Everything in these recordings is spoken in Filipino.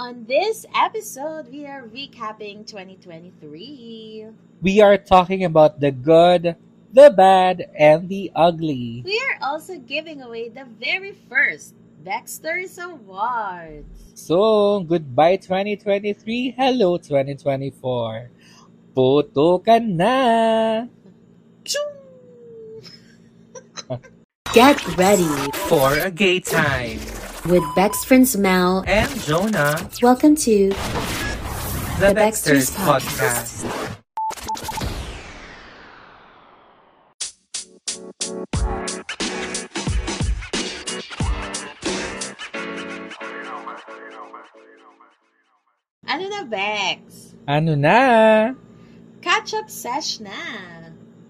On this episode, we are recapping 2023. We are talking about the good, the bad, and the ugly. We are also giving away the very first Baxter's Awards. So, goodbye 2023, hello 2024. Puto ka na! Get ready For a gay time. With Bex friends Mel. And Jonah, Welcome to the, The Baxters Baxters Podcast. Ano na, Bex? Ano na? Catch-up sesh na.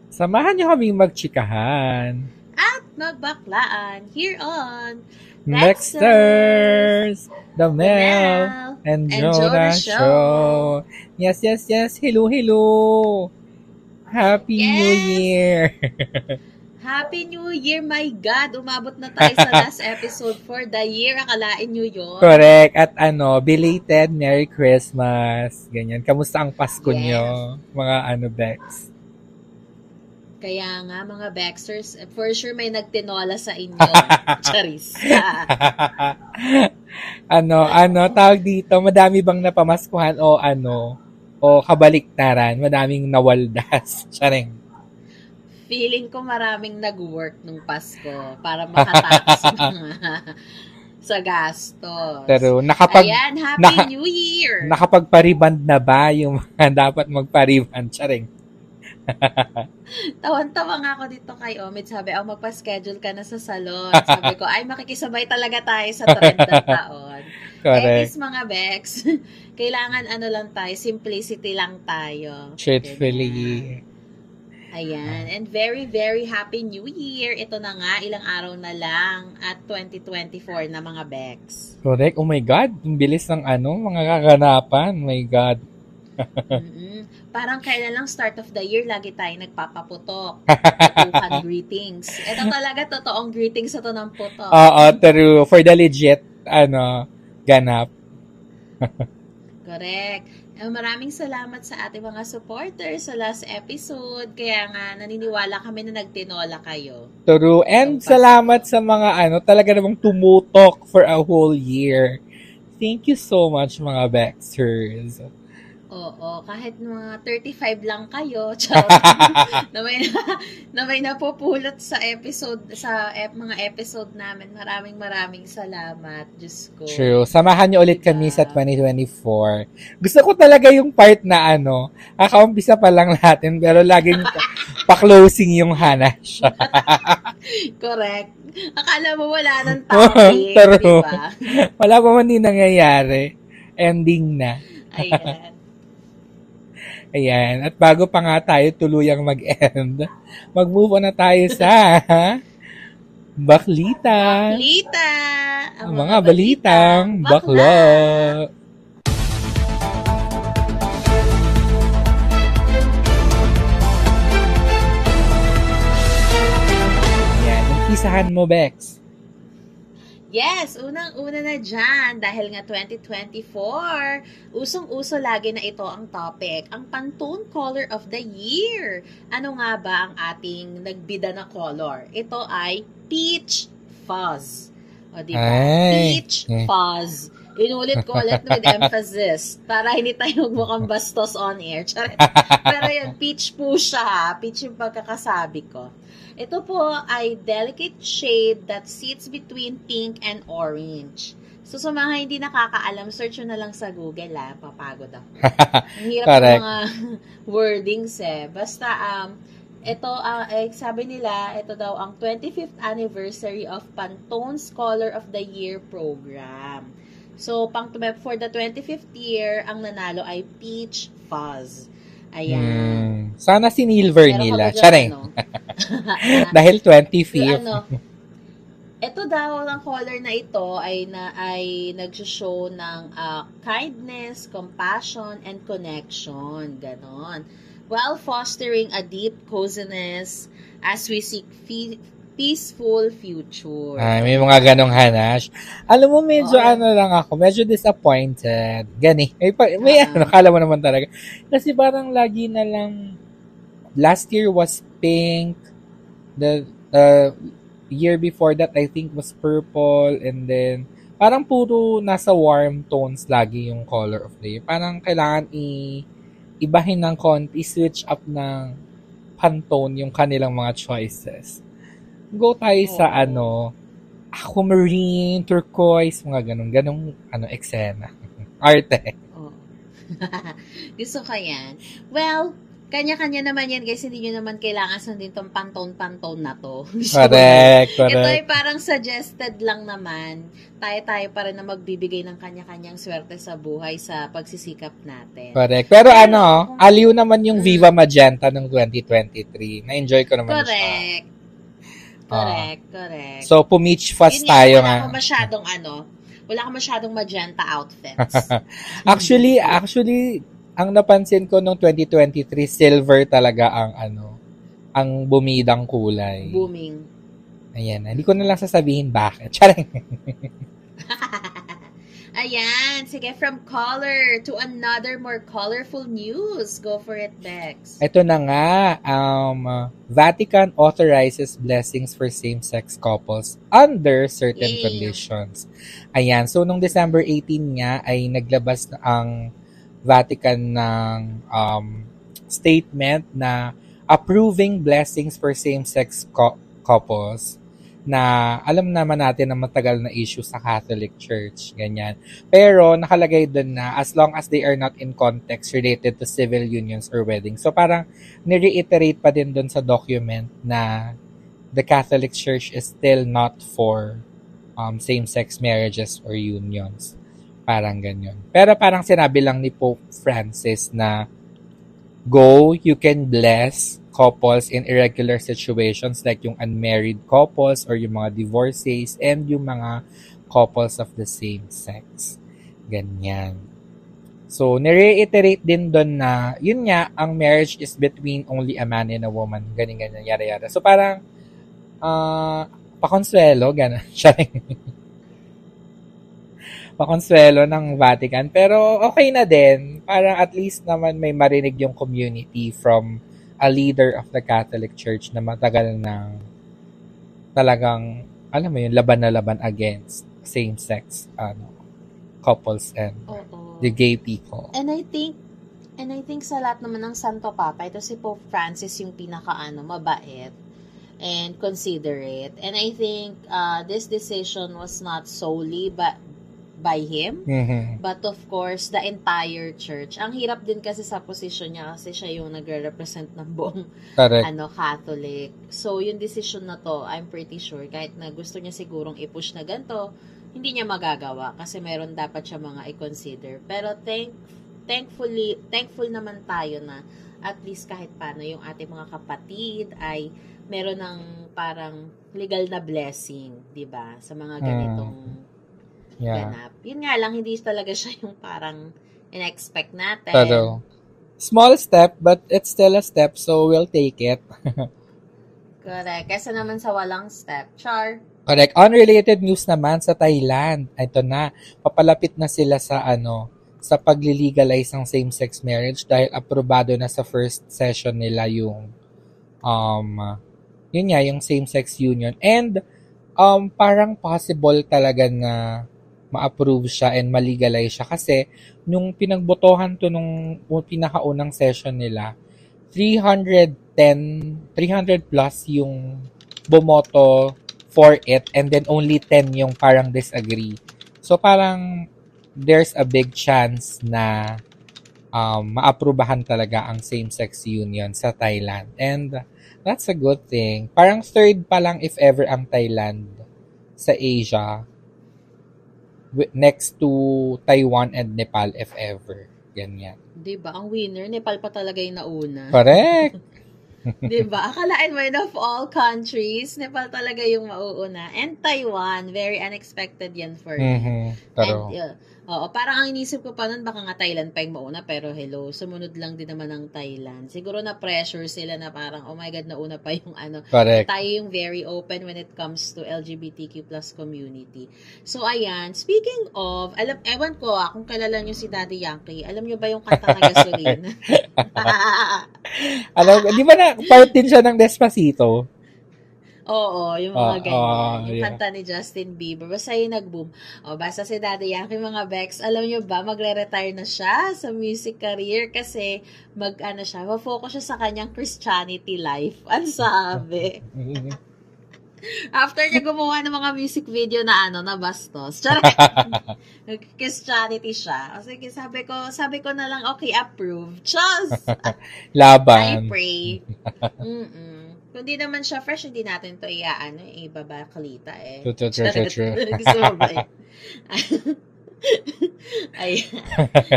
Samahan niyo kaming magchikahan. At magbaklaan here on Baxters! The Mel and, and Jonah Jonah show. Show. Yes, yes, yes. Hello, hello. Happy New Yes. Year. Happy New Year, my God! Umabot na tayo sa last episode for the year. Akalain nyo yun? Correct. At ano, belated Merry Christmas. Ganyan. Kamusta ang Pasko Yes. nyo? Mga ano, Bex? Kaya nga, mga Baxters, for sure may nagtinola sa inyo. Charis. ano, ano, tawag dito, madami bang napamaskuhan o ano, o kabaliktaran, madaming nawaldas. Charing. Feeling ko maraming nag-work nung Pasko para makatakas sa mga sa gastos. Pero nakapag, Ayan, Happy naka- New Year! nakapagpariband na ba yung mga dapat magpariband? Charing. Tawan-tawa nga ako dito kay Omid. Sabi, oh, magpa-schedule ka na sa salon. Sabi ko, ay, makikisabay talaga tayo sa trend ng taon. Eh, Correct. this mga Bex, kailangan ano lang tayo, simplicity lang tayo. Truthfully. Ayan. And very, very happy new year. Ito na nga, ilang araw na lang at 2024 na mga Bex. Correct. Oh my God. Ang bilis ng ano, mga kaganapan. My God. Mm-mm. Parang kailan lang start of the year, lagi tayo nagpapaputok. Putukan greetings. Ito talaga, totoong greetings ito ng putok. Oo, true. For the legit, ano, ganap. Correct. Eh, Maraming salamat sa ating mga supporters sa last episode. Kaya nga, naniniwala kami na nagtinola kayo. True. And Pasko. salamat sa mga ano, talaga namang tumutok for a whole year. Thank you so much, mga Baxters. Oo, kahit mga 35 lang kayo, charot, na may, na may napupulot sa episode, sa ep, mga episode namin. Maraming maraming salamat. Diyos ko. True. Samahan niyo ulit kami sa Diba? 2024. Gusto ko talaga yung part na ano, kakaumpisa pa lang natin, pero laging pa- pa-closing yung hana siya. Correct. Akala mo wala ng topic, True. di ba? Wala pa man din nangyayari. Ending na. Ayan. Ayan. At bago pa nga tayo tuluyang mag-end, mag-move on na tayo sa Baklita. Balita! Ang mga balitang bakla. Ayan. Umpisahan mo, Bex. Yes, unang-una na dyan, dahil nga 2024, usong-uso lagi na ito ang topic, ang Pantone Color of the Year. Ano nga ba ang ating nagbida na color? Ito ay Peach Fuzz. O, di ba? Ay. Peach. Fuzz. Inulit ko ulit with emphasis para hindi tayo mukhang bastos on air. Pero yun, peach po siya ha. Peach yung pagkakasabi ko. Ito po ay delicate shade that sits between pink and orange. So, sa mga hindi nakakaalam, search nyo na lang sa Google ha. Papagod ako. Ang hirap ng mga wordings eh. Basta, um, ito, ah, eh, sabi nila, ito daw ang 25th anniversary of Pantone's Color of the Year program. So, pang for the 25th year, ang nanalo ay Peach Fuzz. Ayan. Hmm. Sana sinilver ka nila. Charing. ano? Dahil Yung 25th. ano, ito daw ang color na ito ay na ay nagso-show ng ah, kindness, compassion, and connection. Ganon. While fostering a deep coziness as we seek fe- peaceful future. Ay, may mga ganong hanash. Alam mo, medyo Oo. ano lang ako, medyo disappointed. Gani. May, pa, may Ah. ano, kala mo naman talaga. Kasi parang lagi na lang, last year was pink, the uh, year before that, I think, was purple, and then, parang puro nasa warm tones lagi yung color of the year. Parang kailangan i ibahin ng konti, switch up ng pantone yung kanilang mga choices. Go tayo sa Oo. ano, aquamarine, turquoise, mga ganun, ganong ano, eksena. Arte. Oo. Gusto ko yan. Well, kanya-kanya naman yan guys. Hindi nyo naman kailangan sundin tong pantone-pantone na to. Ko. Correct, Ito ay correct. parang suggested lang naman. Tayo-tayo pa rin na magbibigay ng kanya-kanyang swerte sa buhay sa pagsisikap natin. Correct. Pero Pero, ano, aliw naman yung Mm. Viva Magenta ng 2023. Na-enjoy ko naman siya. Correct. Correct, correct. So, pumich fast Yun nga, tayo wala nga. akong masyadong ano, wala akong masyadong magenta outfits. Actually, actually, ang napansin ko nung 2023, silver talaga ang ano, ang bumidang kulay. Booming. Ayan, hindi ko na lang sasabihin bakit. Charing. Ayan, sige, from color to another more colorful news. Go for it, Bex. Ito na nga, um, Vatican authorizes blessings for same-sex couples under certain Yay. conditions. Ayan, so nung December 18 nga ay naglabas na ang Vatican ng um, statement na approving blessings for same-sex cou- couples na alam naman natin na matagal na issue sa Catholic Church, ganyan. Pero nakalagay doon na as long as they are not in context related to civil unions or weddings. So parang nireiterate pa din doon sa document na the Catholic Church is still not for um, same-sex marriages or unions. Parang ganyan. Pero parang sinabi lang ni Pope Francis na go, you can bless couples in irregular situations like yung unmarried couples or yung mga divorcees and yung mga couples of the same sex. Ganyan. So, nire-iterate din doon na, yun nga, ang marriage is between only a man and a woman. Ganyan, ganyan, yara, yara. So, parang, ah, pakonsuelo, gano'n. Pakonsuelo ng Vatican. Pero okay na din. Parang at least naman may marinig yung community from a leader of the Catholic Church na matagal nang talagang, alam mo yun, laban na laban against same-sex ano, couples and Oo. the gay people. And I think, and I think sa lahat naman ng Santo Papa, ito si Pope Francis yung pinaka-ano, mabait and considerate. And I think uh, this decision was not solely but by him, Mhm. but of course, the entire church. Ang hirap din kasi sa position niya kasi siya yung nagre-represent ng buong Correct. ano Catholic. So, yung decision na to, I'm pretty sure, kahit na gusto niya sigurong i-push na ganito, hindi niya magagawa kasi meron dapat siya mga i-consider. Pero thank, thankfully, thankful naman tayo na at least kahit paano yung ating mga kapatid ay meron ng parang legal na blessing, 'di ba? Sa mga ganitong Yeah. ganap. Yun nga lang hindi talaga siya yung parang in-expect natin. Totoo. Small step, but it's still a step, so we'll take it. Correct. Kesa naman sa walang step. Char. Correct. Unrelated news naman sa Thailand. Ito na, papalapit na sila sa ano, sa paglilegalize ng same-sex marriage dahil aprobado na sa first session nila yung um yun nga yung same-sex union and um parang possible talaga na ma-approve siya and malegalize siya kasi nung pinagbotohan to nung pinakaunang session nila 310 300 plus yung bumoto for it and then only 10 yung parang disagree. So parang there's a big chance na um, maaprubahan talaga ang same-sex union sa Thailand. And that's a good thing. Parang third pa lang if ever ang Thailand sa Asia next to Taiwan and Nepal if ever. Ganyan. Di ba? Ang winner, Nepal pa talaga yung nauna. Correct. Di ba? Akalain mo of all countries, Nepal talaga yung mauuna. And Taiwan, very unexpected yan for me. Mhm. Pero, And, uh, Oo, parang ang inisip ko pa nun, baka nga Thailand pa yung mauna, pero hello, sumunod lang din naman ng Thailand. Siguro na pressure sila na parang, oh my God, nauna pa yung ano. Correct. Tayo yung very open when it comes to LGBTQ plus community. So, ayan, speaking of, alam, ewan ko ah, kung kilala nyo si Daddy Yankee, alam nyo ba yung kanta na gasolina? Alam, di ba na, part din siya ng Despacito? Oo, yung mga Ah, ganyan. ah, yung yeah. kanta ni Justin Bieber. Basta yung nag-boom. O, basta si Daddy Yankee, mga Bex, alam nyo ba, magre-retire na siya sa music career kasi mag, ano siya, ma-focus siya sa kanyang Christianity life. Ang sabi. After niya gumawa ng mga music video na ano, na bastos. Christianity siya. O sige, sabi ko, sabi ko na lang, okay, approve. Chos! I Laban. pray. Mm-mm. Kung di naman siya fresh, hindi natin to iaano, ibabakalita eh. True, true, true, true, true. Gusto mo ba eh? Ayan.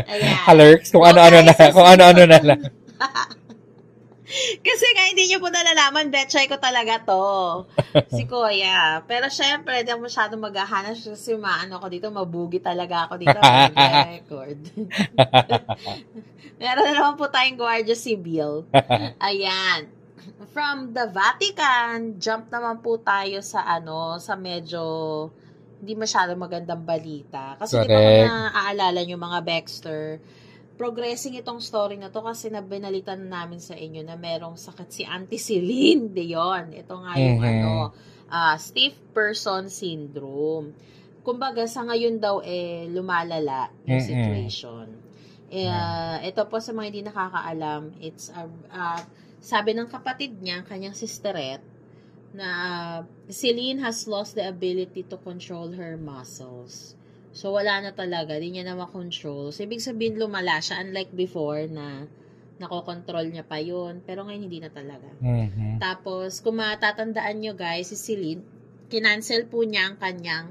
Ayan. Alerts, kung ano-ano na, kung ano-ano na lang. Kasi nga hindi niyo po nalalaman, betchay ko talaga to. Si Kuya. Pero syempre, hindi ako masyadong maghahanap kasi maano ko dito, mabugi talaga ako dito. record. Meron na naman po tayong Guardia Civil. Ayan. From the Vatican, jump naman po tayo sa ano, sa medyo hindi masyadong magandang balita. Kasi di ba Correct. kung naaalala nyo mga Baxter, progressing itong story na to kasi nabinalitan namin sa inyo na merong sakit si Auntie Celine Dion. Ito nga yung Mhm. ano, ah, stiff person syndrome. Kumbaga, sa ngayon daw eh, lumalala yung Mhm. situation. Eh, ah, ito po sa mga hindi nakakaalam, it's a, ah, sabi ng kapatid niya, kanyang sisteret, na ah, Celine has lost the ability to control her muscles. So, wala na talaga. Di niya na makontrol. So, ibig sabihin, lumala siya. Unlike before na nakokontrol niya pa yun. Pero ngayon, hindi na talaga. Mhm. Tapos, kung matatandaan nyo guys, si Celine, kinancel po niya ang kanyang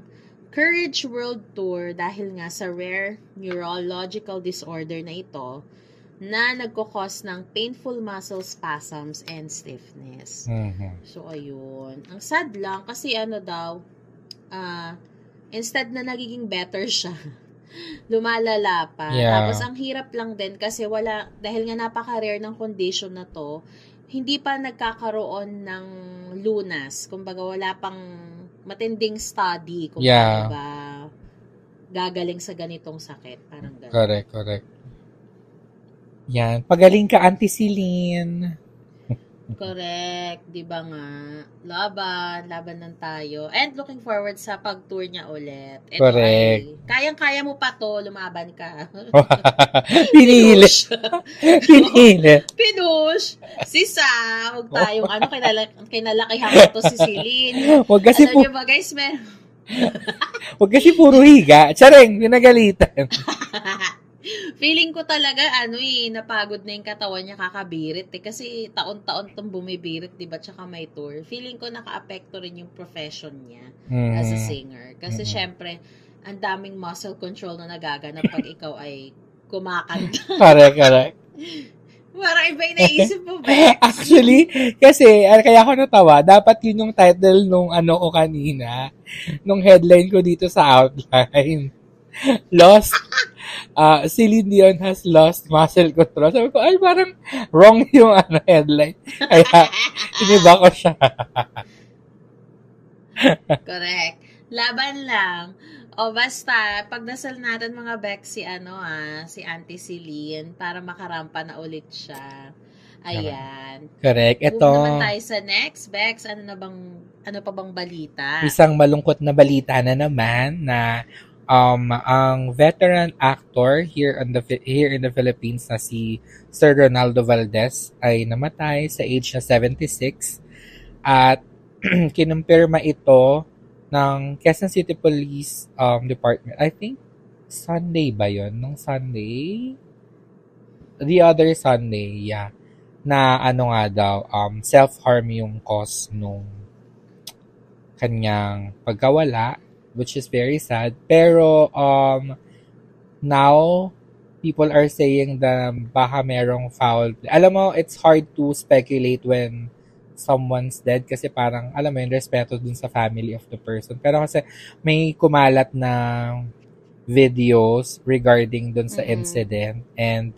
Courage World Tour dahil nga sa rare neurological disorder na ito na nagkukos ng painful muscle spasms and stiffness. Mhm. So, ayun. Ang sad lang kasi ano daw, ah, instead na nagiging better siya, lumalala pa. Yeah. Tapos, ang hirap lang din kasi wala, dahil nga napaka-rare ng condition na to, hindi pa nagkakaroon ng lunas. Kumbaga, wala pang matinding study kung Yeah. ba gagaling sa ganitong sakit. Parang gano'n. Correct, correct. Yan. Pagaling ka, Auntie Celine. Correct. Di ba nga? Laban. Laban lang tayo. And looking forward sa pag-tour niya ulit. Ito Correct. ay, kayang-kaya mo pa to. Lumaban ka. Pinili. Pinili. Pinush. Si Sam. Huwag tayong ano, kinala, kinalakihan ko to si Celine. Huwag kasi, Alam pu- niyo ba guys, mer huwag kasi puro higa. Tsareng, pinagalitan. Feeling ko talaga, ano eh, napagod na yung katawan niya kakabirit eh. Kasi taon-taon tong bumibirit, di ba? Tsaka may tour. Feeling ko naka-apekto rin yung profession niya as a singer. Kasi Mhm. syempre, ang daming muscle control na nagaganap pag ikaw ay kumakanta. Correct, correct. Parang iba yung naisip mo, Bex. Actually, kasi, ah, kaya ako natawa, dapat yun yung title nung ano ko kanina, nung headline ko dito sa outline. Lost, uh, Celine Dion has lost muscle control. Sabi ko, ay, parang wrong yung ano, headline. Kaya, iniba ko siya. Correct. Laban lang. O basta, pagdasal natin mga Bex si ano ah, si Auntie Celine para makarampa na ulit siya. Ayan. Correct. Move Ito, naman tayo sa next, Bex. Ano na bang, ano pa bang balita? isang malungkot na balita na naman na um ang veteran actor here in the here in the Philippines na si Sir Ronaldo Valdez ay namatay sa age na 76 at kinumpirma ito ng Quezon City Police um Department. I think Sunday ba 'yon? Nung Sunday? The other Sunday, yeah. Na ano nga daw, um, self-harm yung cause nung kanyang pagkawala, which is very sad. Pero, um, now, people are saying that baka merong foul play. Alam mo, it's hard to speculate when someone's dead kasi parang, alam mo yun, respeto dun sa family of the person. Pero kasi may kumalat na videos regarding dun sa Mhm. incident and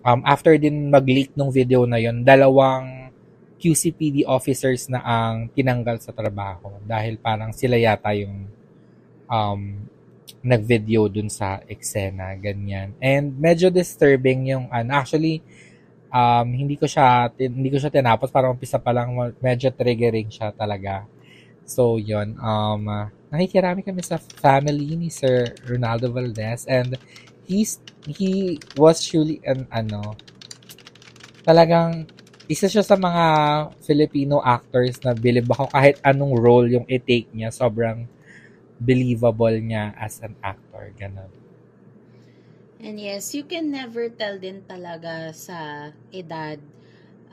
um, after din mag-leak ng video na yon dalawang QCPD officers na ang tinanggal sa trabaho dahil parang sila yata yung um, nag-video dun sa eksena, ganyan. And medyo disturbing yung, ano, actually, um, hindi ko siya, hindi ko siya tinapos, parang umpisa pa lang, medyo triggering siya talaga. So, yun, um, uh, nakikirami kami sa family ni Sir Ronaldo Valdez and he's, he was truly an, ano, talagang, isa siya sa mga Filipino actors na believe ako kahit anong role yung i-take niya, sobrang believable niya as an actor. Ganun. And yes, you can never tell din talaga sa edad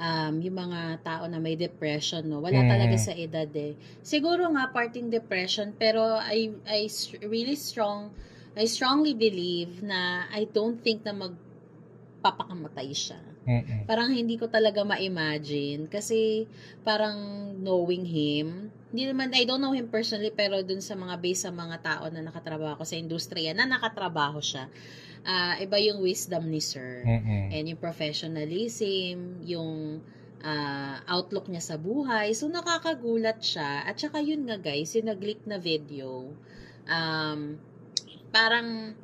um, yung mga tao na may depression, no? Wala Mm. talaga sa edad eh. Siguro nga parting depression, pero I, I really strong, I strongly believe na I don't think na magpapakamatay siya. Mm-mm. Parang hindi ko talaga ma-imagine kasi parang knowing him, hindi naman, I don't know him personally, pero dun sa mga base sa mga tao na nakatrabaho ko sa industriya, na nakatrabaho siya, ah, iba yung wisdom ni sir. Mm-mm. And yung professionalism, yung ah, outlook niya sa buhay. So, nakakagulat siya. At saka yun nga guys, yung nag-leak na video, um, parang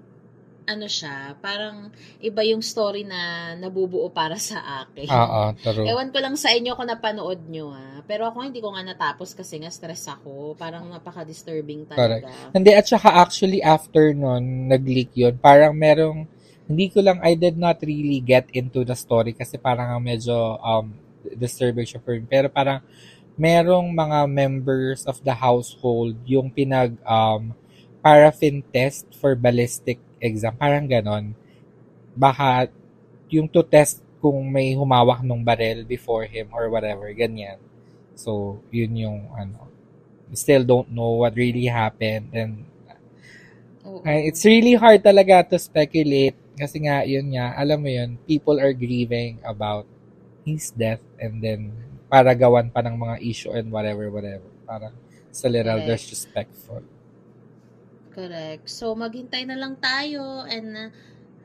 ano siya, parang iba yung story na nabubuo para sa akin. Oo, true. Ewan ko lang sa inyo kung napanood nyo ah. Pero ako hindi ko nga natapos kasi nga stress ako. Parang napaka-disturbing talaga. Hindi, at saka actually after nun, nag-leak yun, parang merong, hindi ko lang, I did not really get into the story kasi parang medyo um, disturbing siya for me. Pero parang merong mga members of the household yung pinag um, paraffin test for ballistic exam. Parang ganon. Baka yung to test kung may humawak ng barrel before him or whatever, ganyan. So, yun yung ano. Still don't know what really happened and uh, it's really hard talaga to speculate kasi nga yun nga, alam mo yun, people are grieving about his death and then para gawan pa ng mga issue and whatever, whatever. Parang sa little Correct. disrespectful. Correct. So, maghintay na lang tayo and uh,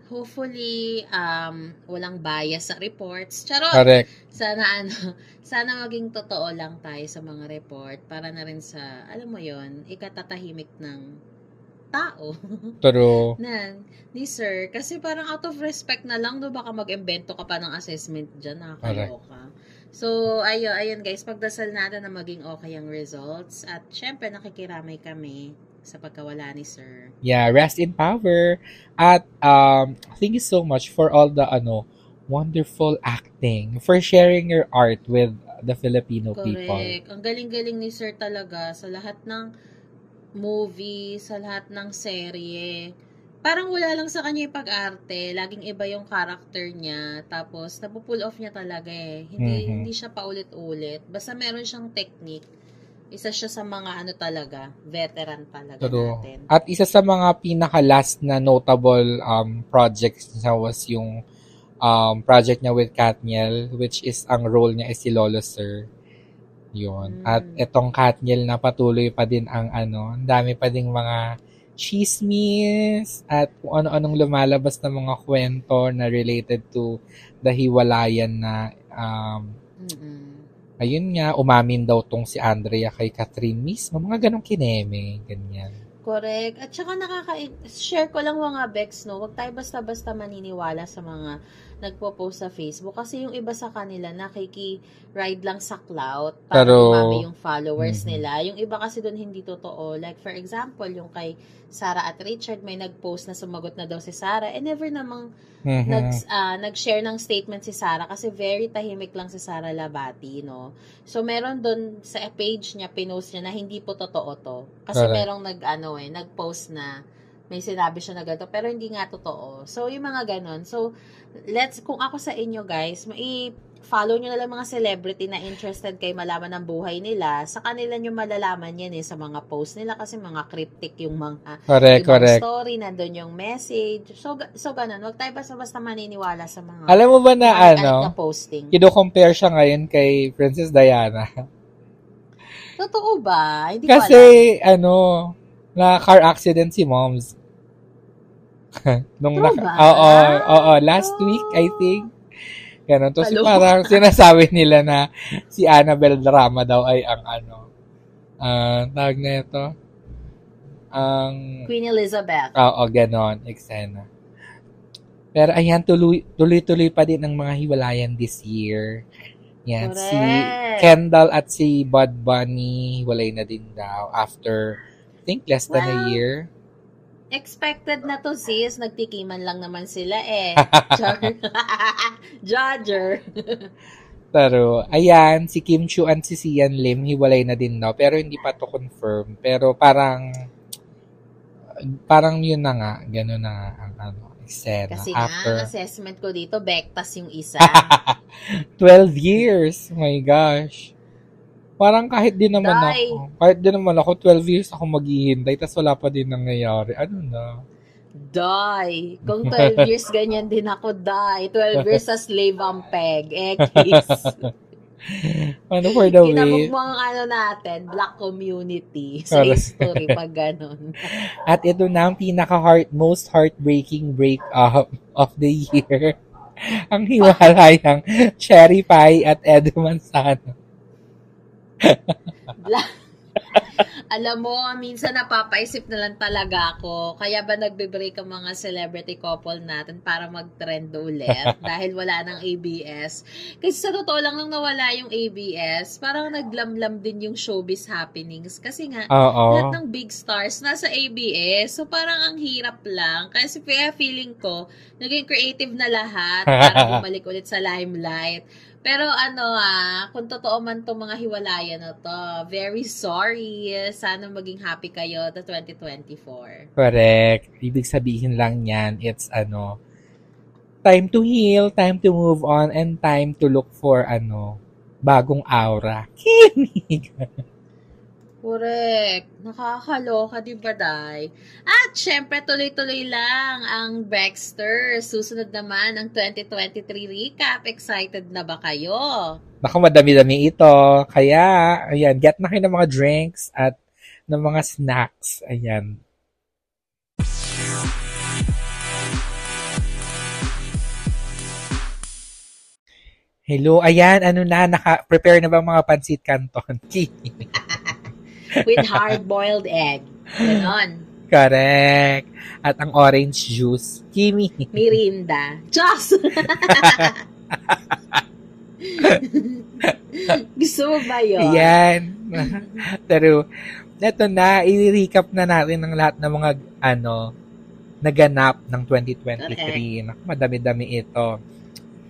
hopefully, um, walang bias sa reports. Charot! Correct. Sana ano, sana maging totoo lang tayo sa mga report para na rin sa, alam mo yon ikatatahimik ng tao True. na ni sir. Kasi parang out of respect na lang, do baka mag-invento ka pa ng assessment dyan, nakakaloka. So, ayo, ayun guys, pagdasal natin na maging okay ang results. At syempre, nakikiramay kami sa pagkawala ni sir. Yeah, rest in power. At um, thank you so much for all the ano wonderful acting, for sharing your art with the Filipino people. Correct. Ang galing-galing ni Sir talaga sa lahat ng movie, sa lahat ng serye. Parang wala lang sa kanya yung pag-arte. Laging iba yung character niya. Tapos, napupull off niya talaga eh. Hindi, Mhm. hindi siya paulit-ulit. Basta meron siyang technique. Isa siya sa mga ano talaga, veteran talaga True. natin. At isa sa mga pinaka-last na notable um, projects niya was yung um, project niya with Katniel, which is ang role niya is si Lolo Sir. Yun. Mm. At itong Katniel na patuloy pa din ang ano, ang dami pa ding mga chismis at kung ano-anong lumalabas na mga kwento na related to the hiwalayan na um, Mm-mm. Ayun nga, umamin daw tong si Andrea kay Catherine mismo. Mga ganong kineme, ganyan. Correct. At saka nakaka-share ko lang mga Bex, no? Huwag tayo basta-basta maniniwala sa mga nagpo-post sa Facebook. Kasi yung iba sa kanila, nakiki-ride lang sa clout para Pero- dumami yung followers Mhm. nila. Yung iba kasi doon hindi totoo. Like, for example, yung kay Sarah at Richard, may nag-post na sumagot na daw si Sarah. And never namang Mhm. nag, ah, nag-share ng statement si Sarah kasi very tahimik lang si Sarah Labati, no? So, meron doon sa page niya, pinost niya na hindi po totoo to. Kasi Correct. merong nag, ano eh, nag-post na may sinabi siya na ganito, pero hindi nga totoo. So, yung mga ganon. So, let's, kung ako sa inyo guys, mai- follow nyo na lang mga celebrity na interested kay malaman ng buhay nila. Sa kanila nyo malalaman yan eh, sa mga post nila kasi mga cryptic yung mga Correct, correct. story, nandun yung message. So, so ganun. Huwag tayo basta-basta maniniwala sa mga Alam mo ba na ano, na posting. kido-compare siya ngayon kay Princess Diana? Totoo ba? Hindi ko Kasi, ano, na car accident si Moms. Nung Ito naka- oo, oo, last week, I think. Ganon. Tapos Hello? parang sinasabi nila na si Annabelle Drama daw ay ang ano, ah, tawag na ito, ang, Queen Elizabeth. oo, ganon, eksena. Pero ayan, tuloy, tuloy-tuloy pa din ang mga hiwalayan this year. Yan, si Correct. Kendall at si Bud Bunny, hiwalay na din daw after, I think, less than a Well, year. Expected na to sis, nagtikiman lang naman sila eh. Judger. Pero, ayan, si Kim Chu and si Sian Lim, hiwalay na din daw. Pero hindi pa to confirm. Pero parang, parang yun na nga. Ganun na nga ang ano, eksena. Kasi nga, After ang assessment ko dito, Bektas yung isa. 12 years. Oh my gosh. Parang kahit din naman Day. ako. Kahit din naman ako, 12 years ako maghihintay, tapos wala pa din nangyayari. Ano na? Die. Kung 12 years, ganyan din ako, die. 12 years sa slave ang peg. Ekis. Ano for the way? Kinabog mo ang ano natin, black community sa history pag ganun. At ito na ang pinaka-heart, most heartbreaking breakup of the year. ang hiwalay ng Cherry Pie at Edo Manzano. Alam mo, minsan napapaisip na lang talaga ako. Kaya ba nagbe-break ang mga celebrity couple natin para mag-trend ulit? dahil wala ng ABS. Kasi sa totoo lang nung nawala yung ABS, parang naglamlam din yung showbiz happenings. Kasi nga, Oo. lahat ng big stars nasa ABS. So, parang ang hirap lang. Kasi kaya feeling ko, naging creative na lahat para bumalik ulit sa limelight. Pero ano ah, kung totoo man tong mga hiwalayan na to, very sorry. Sana maging happy kayo to 2024. Correct. Ibig sabihin lang yan, it's ano, time to heal, time to move on, and time to look for ano, bagong aura. Kinig. Correct. Nakakaloka, di ba, Day? At syempre, tuloy-tuloy lang ang Baxter. Susunod naman ang 2023 recap. Excited na ba kayo? Naku, madami-dami ito. Kaya, ayan, get na kayo ng mga drinks at ng mga snacks. Ayan. Hello, ayan, ano na, naka-prepare na ba mga pansit canton? With hard-boiled egg. Ganon. Correct. At ang orange juice. Kimi. Mirinda. Diyos! Gusto mo ba yun? Ayan. Pero, eto na, i-recap na natin ang lahat ng mga, ano, naganap ng 2023. Naku, madami-dami ito.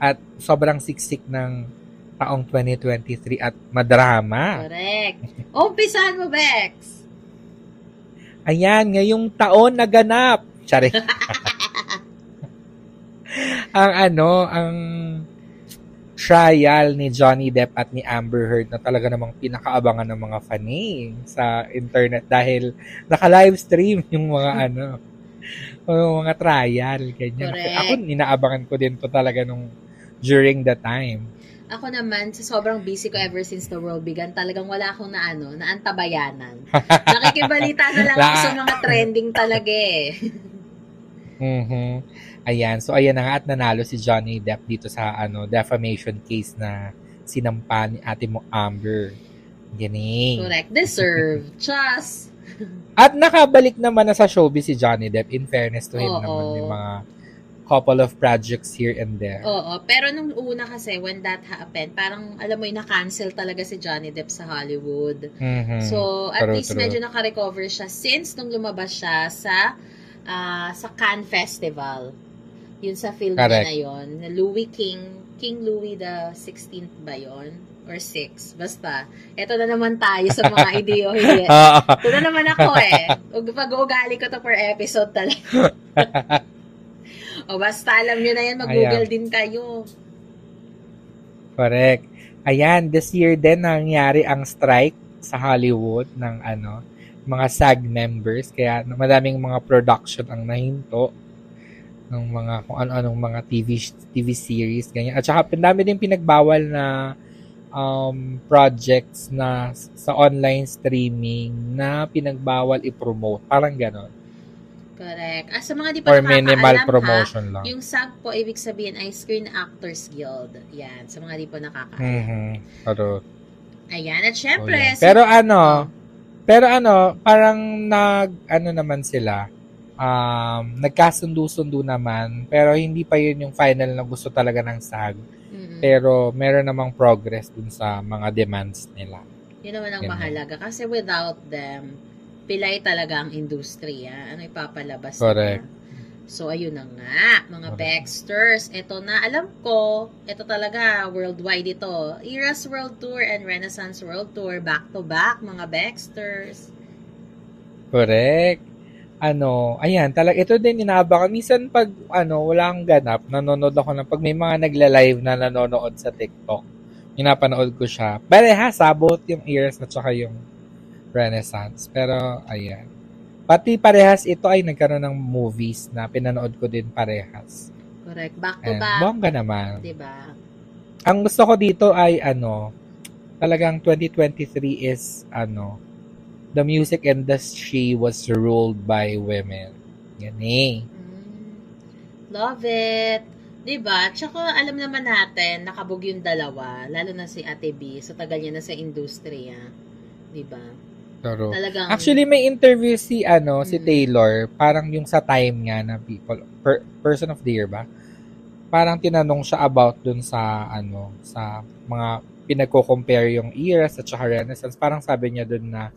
At sobrang siksik ng taong 2023 at madrama. Correct. Umpisahan mo, Bex. Ayan, ngayong taon naganap. Tsari. ang ano, ang trial ni Johnny Depp at ni Amber Heard na talaga namang pinakaabangan ng mga fanay sa internet dahil naka-livestream yung mga ano, yung mga trial, ganyan. Correct. Ako, inaabangan ko din to talaga nung during the time. Ako naman, sa sobrang busy ko ever since the world began, talagang wala akong na ano, na antabayanan. Nakikibalita na lang ako sa mga trending talaga eh. Mhm. Ayan, so ayan na nga at nanalo si Johnny Depp dito sa ano defamation case na sinampa ni ate mo Amber. Ganing. Correct. Deserve. Just. At nakabalik naman na sa showbiz si Johnny Depp in fairness to him Oo. naman may mga couple of projects here and there. Oo. Pero nung una kasi, when that happened, parang, alam mo, na-cancel talaga si Johnny Depp sa Hollywood. Mhm. So, at True, least true. medyo naka-recover siya since nung lumabas siya sa ah, sa Cannes Festival. Yun sa film Correct. na yun. Na Louis King, King Louis the 16th ba yun? Or 6? Basta. Ito na naman tayo sa mga. Oo. Ito na naman ako eh. Ug- Pag-uugali ko to per episode talaga. o basta alam nyo na yan, mag-google din kayo. Correct. Ayan, this year din nangyari ang strike sa Hollywood ng ano, mga SAG members. Kaya madaming mga production ang nahinto ng mga kung ano-anong mga TV TV series ganyan. At saka dami din pinagbawal na um, projects na sa online streaming na pinagbawal i-promote. Parang ganon. Correct. Ah, sa mga di pa Or minimal promotion ha, lang. yung SAG po, ibig sabihin ay Screen Actors Guild. Yan, sa mga di po nakakaalam. Mhm. Pero, Ayan, at syempre, oh, yeah. pero ano, pero ano, parang nag, ano naman sila, um, nagkasundo-sundo naman, pero hindi pa yun yung final na gusto talaga ng SAG. Mm-mm. Pero meron namang progress dun sa mga demands nila. Yun naman ang Yun. mahalaga. Kasi without them, pilay talaga ang industriya. Ano ipapalabas Correct. nila? So, ayun na nga, mga Correct. Baxters. Ito na, alam ko, ito talaga, worldwide ito. Eras World Tour and Renaissance World Tour, back-to-back, mga Baxters. Correct. Ano, ayan, talaga, ito din inaabangan. Minsan pag, ano, wala kang ganap, nanonood ako ng, pag may mga nagla-live na nanonood sa TikTok, pinapanood ko siya. Pareha, sabot yung ears at saka yung Renaissance. Pero, ayan. Pati parehas, ito ay nagkaroon ng movies na pinanood ko din parehas. Correct. And Back-to-back, bongga naman. diba? Ang gusto ko dito ay, ano, talagang 2023 is, ano, the music industry was ruled by women. Yan eh. Mm. Love it. 'Di ba? Tsaka alam naman natin, nakabog yung dalawa, lalo na si Ate B, sa tagal niya na sa industriya. 'Di ba? Pero, Talagang actually, may interview si, ano, si Mm. Taylor, parang yung sa time nga na people, per, person of the year ba? Parang tinanong siya about dun sa, ano, sa mga pinagko-compare yung eras at saka Renaissance. Parang sabi niya dun na,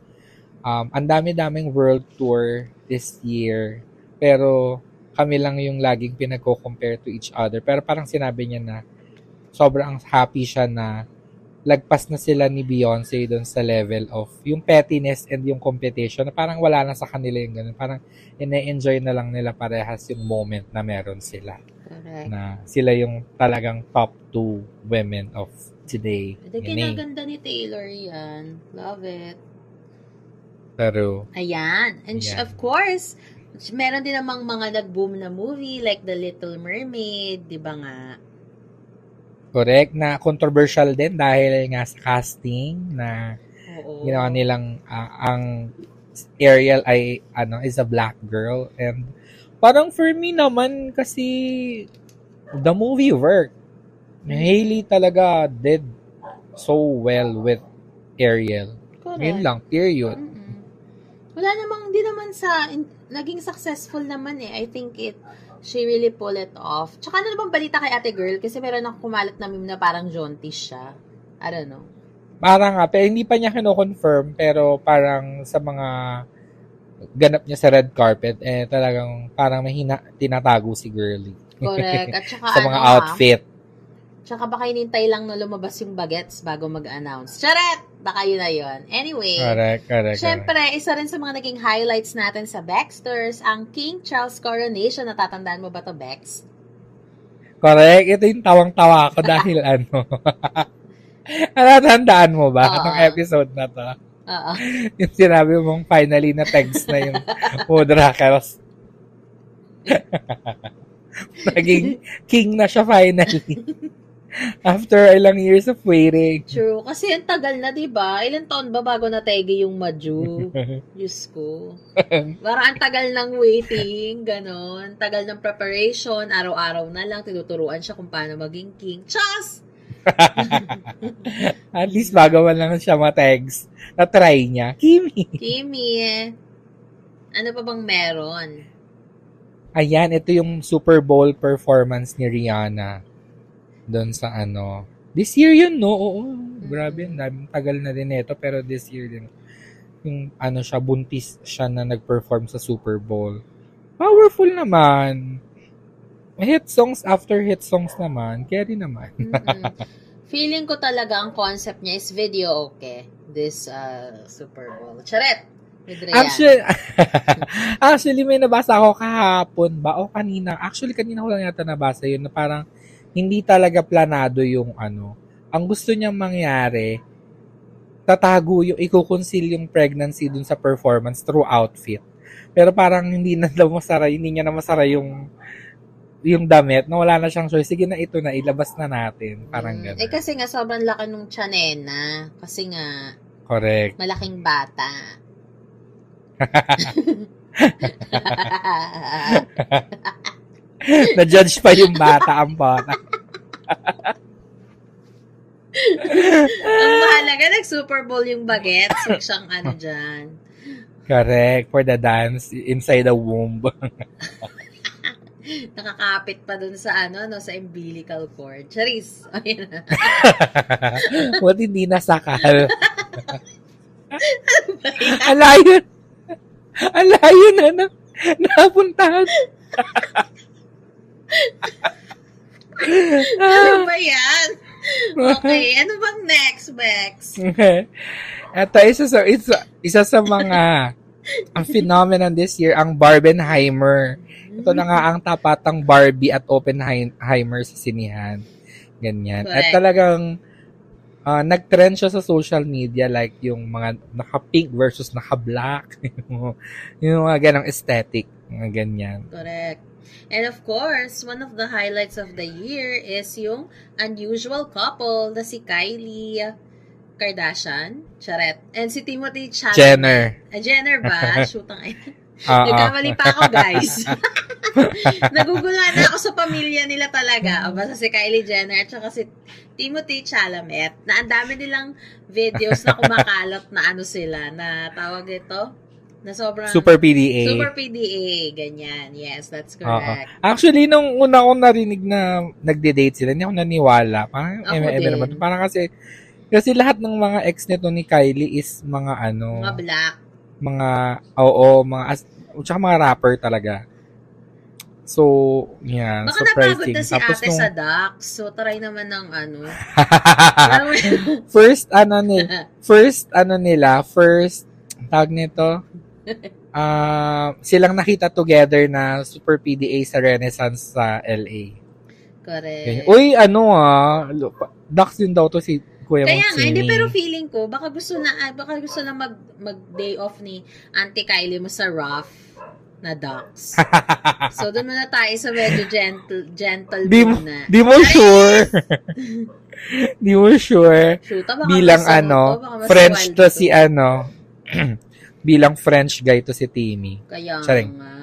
um, ang dami-daming world tour this year, pero kami lang yung laging pinagko-compare to each other. Pero parang sinabi niya na sobrang happy siya na lagpas na sila ni Beyonce doon sa level of yung pettiness and yung competition na parang wala na sa kanila yung ganun. Parang ine-enjoy na lang nila parehas yung moment na meron sila. correct. Na sila yung talagang top two women of today. Hindi, eh. kinaganda ni Taylor yan. Love it. Pero, Ayan. And Ayan. of course, meron din namang mga nag-boom na movie like The Little Mermaid, di ba nga? Correct na controversial din dahil nga sa casting na Oo. ginawa nilang ah, ang Ariel ay ano is a black girl and parang for me naman kasi the movie worked. Hailey talaga did so well with Ariel. Correct. Yun lang, period. Mm-mm. Wala namang, di naman sa, in- naging successful naman eh. I think it, she really pull it off. Tsaka ano naman balita kay ate girl? Kasi meron akong kumalat na meme na parang jaundice siya. I don't know. Parang nga, pero hindi pa niya kino-confirm pero parang sa mga ganap niya sa red carpet, eh talagang parang may hina, tinatago si girly. Correct. At tsaka sa ano mga ha, outfit. Tsaka baka hinintay lang na lumabas yung bagets bago mag-announce. Charet! Baka yun na yun. Anyway. Correct, correct, correct. Siyempre, isa rin sa mga naging highlights natin sa Baxters, ang King Charles Coronation. Natatandaan mo ba to, Bex? Correct. Ito yung tawang-tawa ko dahil ano. Natatandaan mo ba? Oo. Anong episode na to? Oo. Yung sinabi mong finally na text na yung Woodrakers. Naging king na siya finally. After ilang years of waiting. True. Kasi ang tagal na, di ba? Ilan taon ba bago natege yung Maju? Diyos ko. Parang ang tagal ng waiting, ganon. Tagal ng preparation, araw-araw na lang, tinuturuan siya kung paano maging king. Chas! At least bago man lang siya ma-text. Na-try niya. Kimi. Kimi, ano pa bang meron? Ayan, ito yung Super Bowl performance ni Rihanna. Doon sa ano. This year yun, no? Oo. Grabe, daming tagal na din ito. Pero this year din. Yung ano siya, buntis siya na nag-perform sa Super Bowl. Powerful naman. Hit songs after hit songs naman. Carry naman. Mm-mm. Feeling ko talaga ang concept niya is video okay. This uh, Super Bowl. Charet! Actually, actually, may nabasa ako kahapon ba o kanina. Actually, kanina ko lang yata nabasa yun na parang hindi talaga planado yung ano. Ang gusto niyang mangyari, tatago yung, ikukonceal yung pregnancy dun sa performance through outfit. Pero parang hindi na daw masara, hindi niya na masara yung yung damit, na wala na siyang choice. Sige na ito na, ilabas na natin. Parang Mm, gano'n. Eh kasi nga sobrang laki nung tiyanena. Kasi nga Correct. malaking bata. Na-judge pa yung bata ang bata. Ang mahalaga, nag-Super Bowl yung bagets. Huwag siyang ano dyan. Correct. For the dance inside the womb. Nakakapit pa dun sa ano, no, sa umbilical cord. Charis. Ayun na. What hindi nasakal? Ang layo. Ang layo na na napuntahan. Ano ba yan? Okay, ano bang next, Bex? Ito, isa sa, isa, isa sa mga ang phenomenon this year, ang Barbenheimer. Ito na nga ang tapatang Barbie at Oppenheimer sa sinihan. Ganyan. At Correct. talagang ah, nag-trend siya sa social media like yung mga naka-pink versus naka-black. yung mga ganang aesthetic. Mga ganyan. Correct. And of course, one of the highlights of the year is yung unusual couple na si Kylie Kardashian, Charet, and si Timothy Chalamet. Jenner. Ah, Jenner ba? Shoot ang Oo. Nagkamali pa ako, guys. Nagugulan na ako sa pamilya nila talaga. O, basta si Kylie Jenner at saka si Timothy Chalamet na ang dami nilang videos na kumakalot na ano sila, na tawag ito, na sobrang Super PDA. Super PDA, ganyan. Yes, that's correct. Actually, nung una ko narinig na nagde-date sila, hindi ako naniwala. Parang, Ako din. naman. Parang kasi, kasi lahat ng mga ex nito ni Kylie is mga ano, Mga black. mga, oo, mga, as, tsaka mga rapper talaga. So, yan, Baka napagod surprising. na si Tapos ate nung, sa Dax. So, try naman ng ano. First, ano nila, first, ano nila, first, tag nito, ah silang nakita together na Super PDA sa Renaissance sa LA. Ganyan. Correct. Uy, ano ah, Dax din daw to si Kuya Kaya nga, hindi, Magsini. pero feeling ko, baka gusto na, ah, baka gusto na mag, mag day off ni Auntie Kylie mo sa rough na ducks. so, doon muna tayo sa medyo gentle, gentle Di mo- muna. Di mo sure. Di mo sure. Shoot, baka Bilang ano, to, French wild to si ano, bilang French guy to si Timmy. Kaya Charing. nga.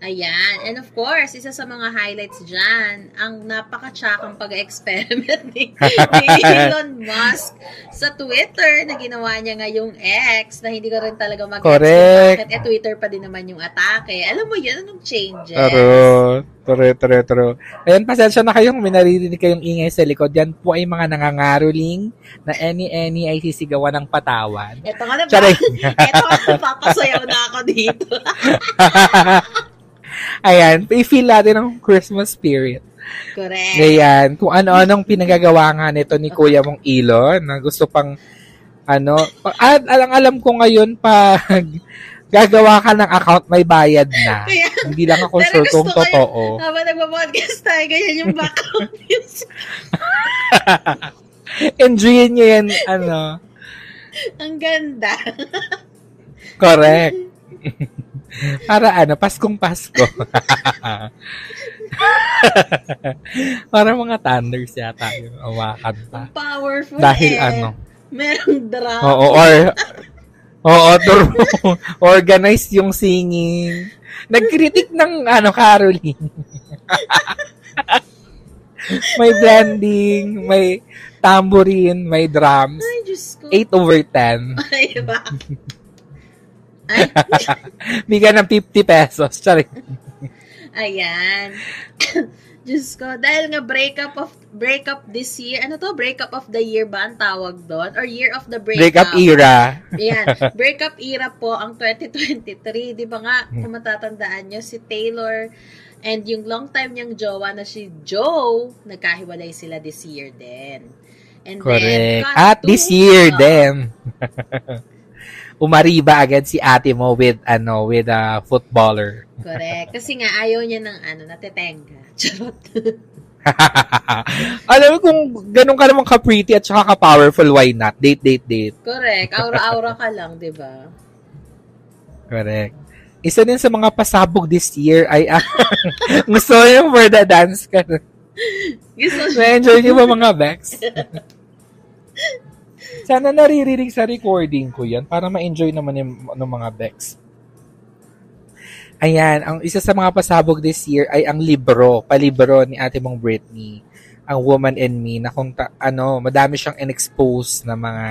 Ayan. And of course, isa sa mga highlights dyan, ang napaka-tsakang pag-experiment ni, ni Elon Musk sa Twitter na ginawa niya ngayong X na hindi ko rin talaga mag Correct. bakit eh, Twitter pa din naman yung atake. Alam mo yun, anong changes? Taro, taro, taro, taro. Ayan, pasensya na kayo kung may naririnig kayong ingay sa likod. Yan po ay mga nangangaroling na any-any ay sisigawan ng patawan. Ito nga na ba? Ito nga, papasayaw na ako dito. Ayan, i-feel natin ang Christmas spirit. Correct. Ngayon, kung ano-anong pinagagawa nga nito ni Kuya mong Elon na gusto pang ano, at alang alam ko ngayon pag gagawa ka ng account may bayad na. Kaya, Hindi lang ako sure kung totoo. habang nagpa-podcast tayo, ganyan yung background music. Enjoyin niyo yan, ano, Ang ganda. correct. Para ano, Paskong Pasko. Para mga thunders yata yung umakanta. Powerful Dahil eh. ano, Merong drum. Oo, or Oo, or organize yung singing. Nag-critic ng ano, caroling. may blending, may tambourine, may drums. Ay, Diyos ko. 8 over 10. Ay, ba? Bigyan ng 50 pesos. Sorry. ayan. Diyos ko, dahil nga breakup of breakup this year, ano to? Breakup of the year ba ang tawag doon? Or year of the Breakup breakup? era. Ayan. Breakup era po ang 2023. Di ba nga, kung matatandaan nyo, si Taylor and yung long time niyang jowa na si Joe, nagkahiwalay sila this year din. And Correct. then, At this year then, umariba agad si ate mo with, ano, with a footballer. Correct. Kasi nga, ayaw niya ng ano, natetenga. Charot. Alam mo kung ganun ka naman ka-pretty at saka ka-powerful, why not? Date, date, date. Correct. Aura-aura ka lang, di ba? Correct. Isa din sa mga pasabog this year ay ang gusto yung for the dance ka. Gusto Na-enjoy niyo ba mga Bex? Sana naririnig sa recording ko yan para ma-enjoy naman yung ng mga Bex. Ayan, ang isa sa mga pasabog this year ay ang libro, palibro ni ate mong Britney, ang Woman in Me, na kung ta- ano, madami siyang in-expose na mga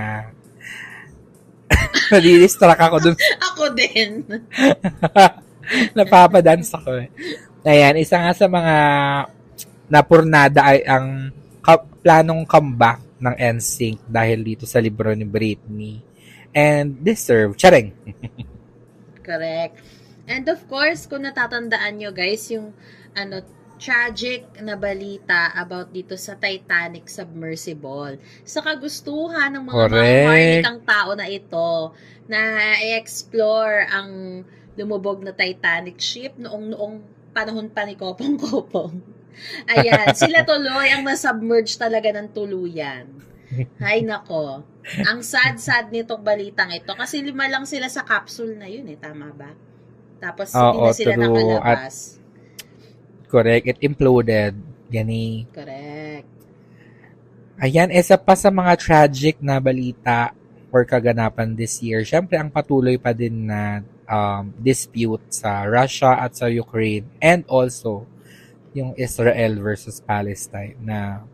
Nadidistract ako dun. Ako din. Napapadance ako eh. Ayan, isa nga sa mga napurnada ay ang ka- planong comeback ng NSYNC dahil dito sa libro ni Britney. And deserve. Charing. Correct. And of course, kung natatandaan nyo guys, yung ano, tragic na balita about dito sa Titanic Submersible. Sa kagustuhan ng mga Correct. maharlikang tao na ito na i-explore ang lumubog na Titanic ship noong noong panahon pa ni Kopong Kopong. Ayan, sila tuloy ang nasubmerge talaga ng tuluyan. Hay nako. Ang sad-sad nitong balitang ito kasi lima lang sila sa capsule na yun eh, tama ba? Tapos hindi Oo, na sila true. nakalabas. Correct. It imploded. Gani. Correct. Ayan, isa pa sa mga tragic na balita or kaganapan this year. Siyempre, ang patuloy pa din na um, dispute sa Russia at sa Ukraine and also yung Israel versus Palestine na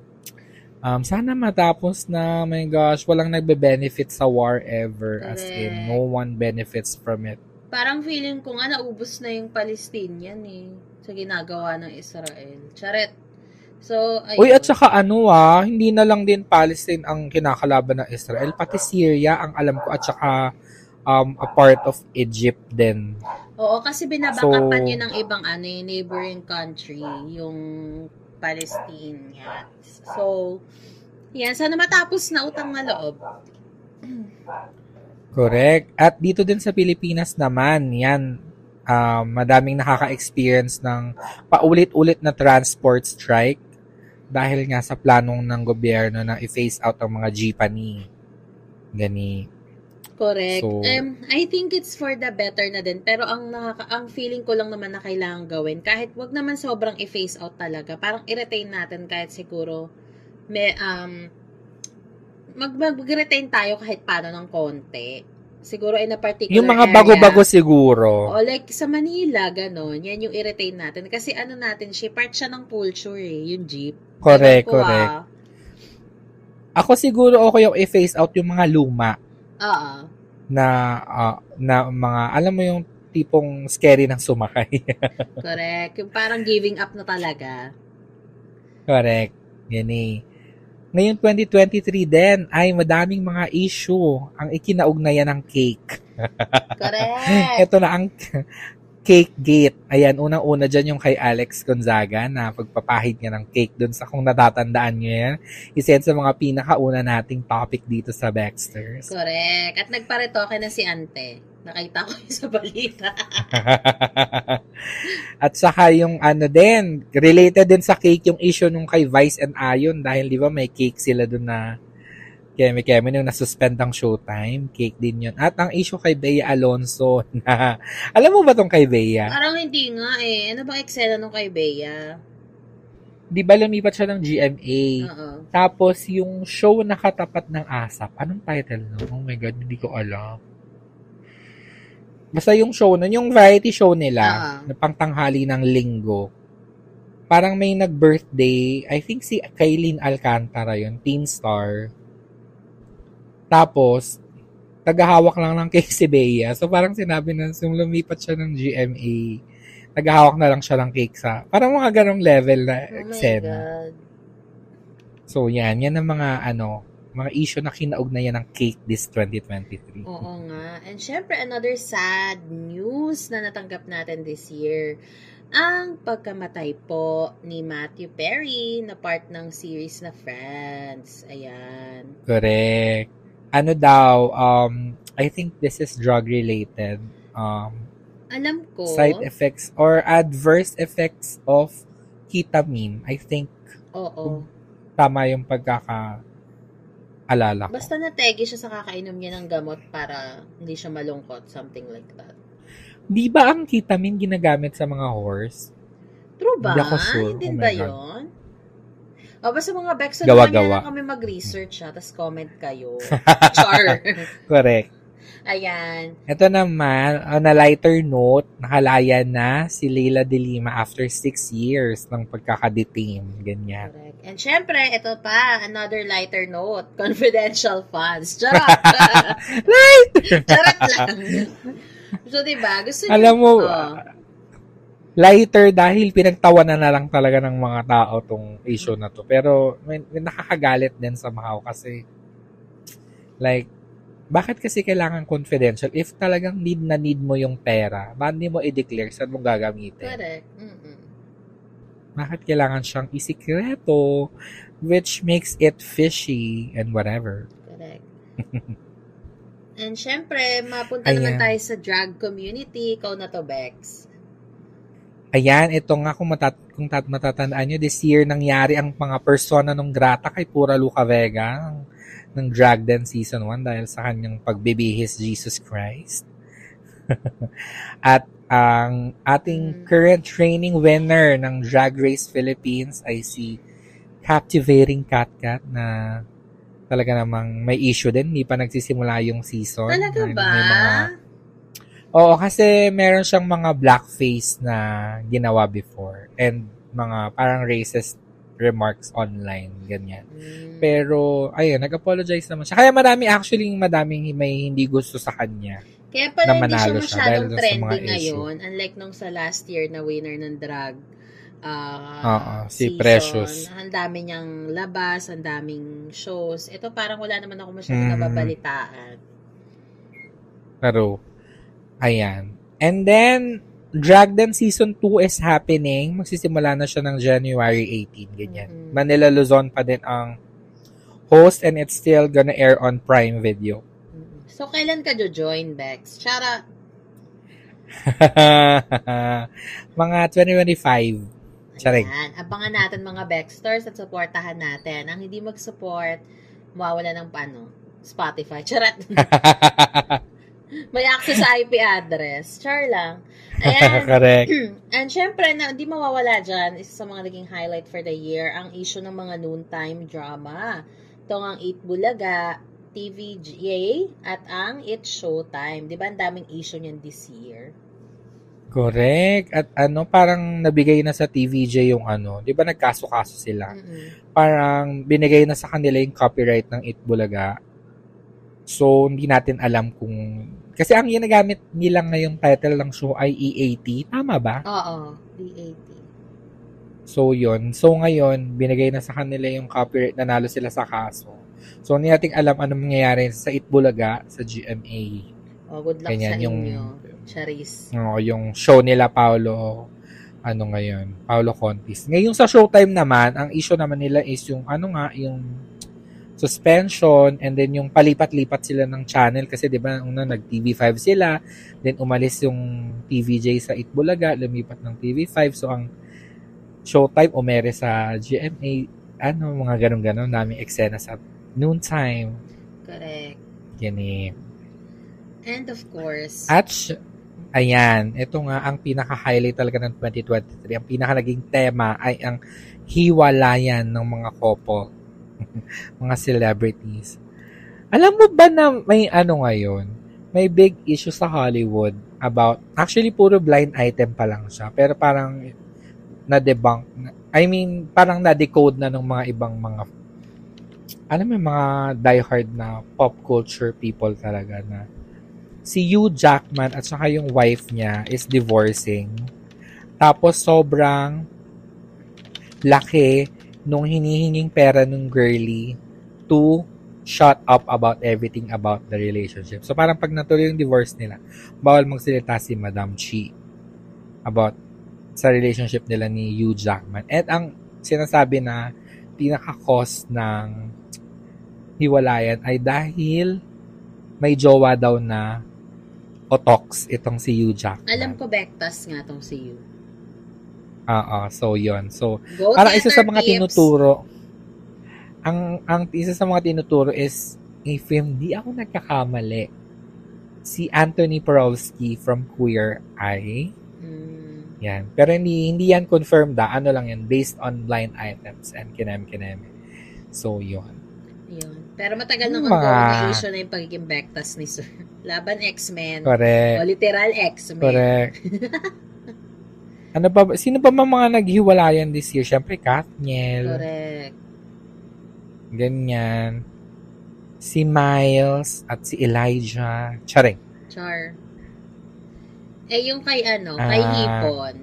um, sana matapos na, my gosh, walang nagbe-benefit sa war ever as in Correct. no one benefits from it. Parang feeling ko nga naubos na yung Palestinian eh sa ginagawa ng Israel. Charet. So, ayun. Uy, at saka ano ah, hindi na lang din Palestine ang kinakalaban ng Israel, pati Syria ang alam ko at saka um, a part of Egypt din. Oo, kasi binabakapan So- yun ng ibang ano, yung neighboring country, yung Palestine. Yan. So, yan. Sana matapos na utang na loob. Correct. At dito din sa Pilipinas naman, yan, um, madaming nakaka-experience ng paulit-ulit na transport strike dahil nga sa planong ng gobyerno na i-phase out ang mga jeepney. Gani. Correct. So- um, I think it's for the better na din. Pero ang nakaka- ang feeling ko lang naman na kailangan gawin, kahit wag naman sobrang i-phase out talaga, parang i-retain natin kahit siguro may, um, mag, mag-retain tayo kahit paano ng konti. Siguro in a particular Yung mga area. bago-bago siguro. O like sa Manila, ganon. Yan yung i-retain natin. Kasi ano natin, siya, part siya ng culture eh, yung jeep. Correct, ko, correct. ah. Ako siguro okay yung i-phase out yung mga luma Oo. na ah, na mga alam mo yung tipong scary ng sumakay. Correct. Yung parang giving up na talaga. Correct. Yan eh. Ngayon 2023 din ay madaming mga issue ang ikinaugnayan ng cake. Correct. Ito na ang cake gate. Ayan, unang-una dyan yung kay Alex Gonzaga na pagpapahid niya ng cake dun sa kung natatandaan niyo yan. Isa yan sa mga pinakauna nating topic dito sa Baxters. Correct. At nagparetoke na si Ante. Nakita ko yun sa balita. At saka yung ano din, related din sa cake yung issue nung kay Vice and Ayon dahil di ba may cake sila dun na keme-keme nung nasuspend ang showtime. Cake din yun. At ang issue kay Bea Alonso na, alam mo ba tong kay Bea? Parang hindi nga eh. Ano bang eksena nung kay Bea? Di ba lumipat siya ng GMA? Oo. Tapos yung show na katapat ng ASAP, anong title no? Oh my God, hindi ko alam. Basta yung show nun, yung variety show nila, Ah. na pangtanghali ng linggo, parang may nag-birthday, I think si Kaylin Alcantara yun, teen star. Tapos, tagahawak lang ng cake si Bea. So parang sinabi na, nung lumipat siya ng GMA, tagahawak na lang siya ng cake sa, parang mga ganong level na Oh eksena. So yan, yan ang mga ano, mga issue na kinaugnayan ng cake this 2023. Oo nga. And syempre, another sad news na natanggap natin this year. Ang pagkamatay po ni Matthew Perry na part ng series na Friends. Ayan. Correct. Ano daw, um, I think this is drug related. Um, Alam ko, side effects or adverse effects of ketamine. I think oo. tama yung pagkaka alala ko. Basta nategi siya sa kakainom niya ng gamot para hindi siya malungkot. Something like that. Di ba ang ketamine ginagamit sa mga horse? True ba? Hindi ako sure. Hindi Oh ba God. yun? O, basta mga Bex, Gawa-gawa. gawa, lang kami mag-research ha, tapos comment kayo. Char. Correct. Ayan. Ito naman, on a lighter note, nakalaya na si Leila de Lima after six years ng pagkakadetain. Ganyan. Correct. And syempre, ito pa, another lighter note. Confidential funds. Charot! Charot lang. So, diba? Gusto niyo, Alam mo, Oh. Lighter dahil pinagtawanan na lang talaga ng mga tao tong issue na to. Pero may, may nakakagalit din sa Macau kasi like bakit kasi kailangan confidential? If talagang need na need mo yung pera, bakit mo i-declare saan mo gagamitin? Correct. Mm-mm. Bakit kailangan siyang isikreto which makes it fishy and whatever. Correct. And syempre, mapunta Ayan. naman tayo sa drag community. Ikaw na to, Bex. Ayan, ito nga kung, matat kung tat matatandaan nyo, this year nangyari ang mga persona nung grata kay Pura Luca Vega ng, ng Drag Dance Season 1 dahil sa kanyang pagbibihis Jesus Christ. At ang ating Mm. current training winner ng Drag Race Philippines ay si Captivating Cat Cat na talaga namang may issue din. Hindi pa nagsisimula yung season. Talaga ba? may mga- Oo, kasi meron siyang mga blackface na ginawa before and mga parang racist remarks online, ganyan. Mm. Pero, ayun, nag-apologize naman siya. Kaya marami, actually, madaming may hindi gusto sa kanya. Kaya pala na hindi siya siya masyadong mga trending ngayon. Unlike nung sa last year na winner ng drag ah, Oo, si season. Precious. Ang dami niyang labas, ang daming shows. Ito parang wala naman ako masyadong Mm. nababalitaan. Pero, ayan. And then, Drag Dance Season 2 is happening. Magsisimula na siya ng January 18, ganyan. Mhm. Manila Luzon pa din ang host and it's still gonna air on Prime Video. Mm. So, kailan ka jo-join, Bex? Chara, mga 2025. Charing. Ayan. Abangan natin mga Bexters at supportahan natin. Ang hindi mag-support, mawawala ng paano? Spotify. Charat. May access sa IP address. Char lang. Ayan. Correct. And syempre, na, hindi mawawala dyan, isa sa mga naging highlight for the year, ang issue ng mga noontime drama. Ito ang 8 Bulaga, TVJ, at ang It's Showtime. Di ba ang daming issue niyan this year? Correct. At ano, parang nabigay na sa TVJ yung ano, di ba nagkaso-kaso sila? Mm-mm. Parang binigay na sa kanila yung copyright ng Itbulaga. So, hindi natin alam kung... Kasi ang ginagamit nila ngayong title ng show ay EAT. Tama ba? Oo, DAT. So, yun. So, ngayon, binigay na sa kanila yung copyright. Nanalo sila sa kaso. So, hindi natin alam anong mangyayari sa Itbulaga, sa GMA. Oh, good luck Ganyan, sa yung- inyo, Charis. Oo, yung show nila Paolo ano ngayon, Paolo Contis. Ngayon sa Showtime naman, ang issue naman nila is yung ano nga, yung suspension and then yung palipat-lipat sila ng channel kasi 'di ba una nag TV5 sila, then umalis yung TVJ sa Itbulaga, lumipat ng TV5 so ang Showtime umere sa GMA ano mga ganun-ganun naming eksena sa noontime Correct. gani And of course, At, sy- ayan, ito nga ang pinaka-highlight talaga ng 2023. Ang pinaka naging tema ay ang hiwalayan ng mga couple. mga celebrities. Alam mo ba na may ano ngayon? May big issue sa Hollywood about, actually puro blind item pa lang siya, pero parang na-debunk. na- I mean, parang na-decode na ng mga ibang mga alam mo, yung mga diehard na pop culture people talaga na si Hugh Jackman at saka yung wife niya is divorcing. Tapos sobrang laki nung hinihinging pera nung girly to shut up about everything about the relationship. So parang pag natuloy yung divorce nila, bawal magsalita si Madam Chi about sa relationship nila ni Hugh Jackman. At ang sinasabi na pinaka-cause ng hiwalayan ay dahil may jowa daw na otox itong si Hugh Jackman. alam ko Bektas nga tong si you. Oo, so yon So, Go parang isa sa mga Tips. tinuturo, ang, ang isa sa mga tinuturo is, if hindi ako nagkakamali, si Anthony Porowski from Queer Eye, Mm, yan. Pero hindi, hindi yan confirmed da. Ano lang yan, based on blind items and kinem-kinem. So, yon yun. Pero matagal nang Mga- ongoing na issue na yung pagiging Bektas ni Sir. Laban X-Men. Correct. O literal X-Men. Correct. ano pa ba? Sino pa ba mga naghiwalayan this year? Siyempre, Kathniel. Correct. Ganyan. Si Miles at si Elijah. Charing. Char. Eh, yung kay ano, kay Ah. Hipon.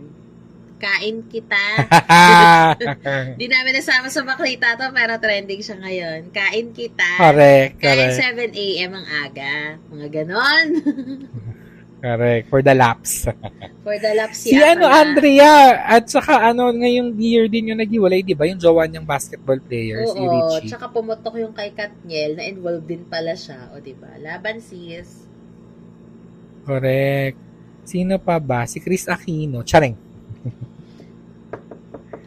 Kain kita. Di namin nasama sa baklita to, pero trending siya ngayon. Kain kita. correct. Kain Correct. 7 a.m. ang aga. Mga ganon. Correct. For the laps. For the lapsi Si ano, Andrea, at saka ano, ngayong year din yung naghiwalay, di ba? Yung jowa niyang basketball player, si Oo, Richie. tsaka pumutok yung kay Katniel na involved din pala siya. O, di ba? Laban sis. Correct. Sino pa ba? Si Chris Aquino. Charing.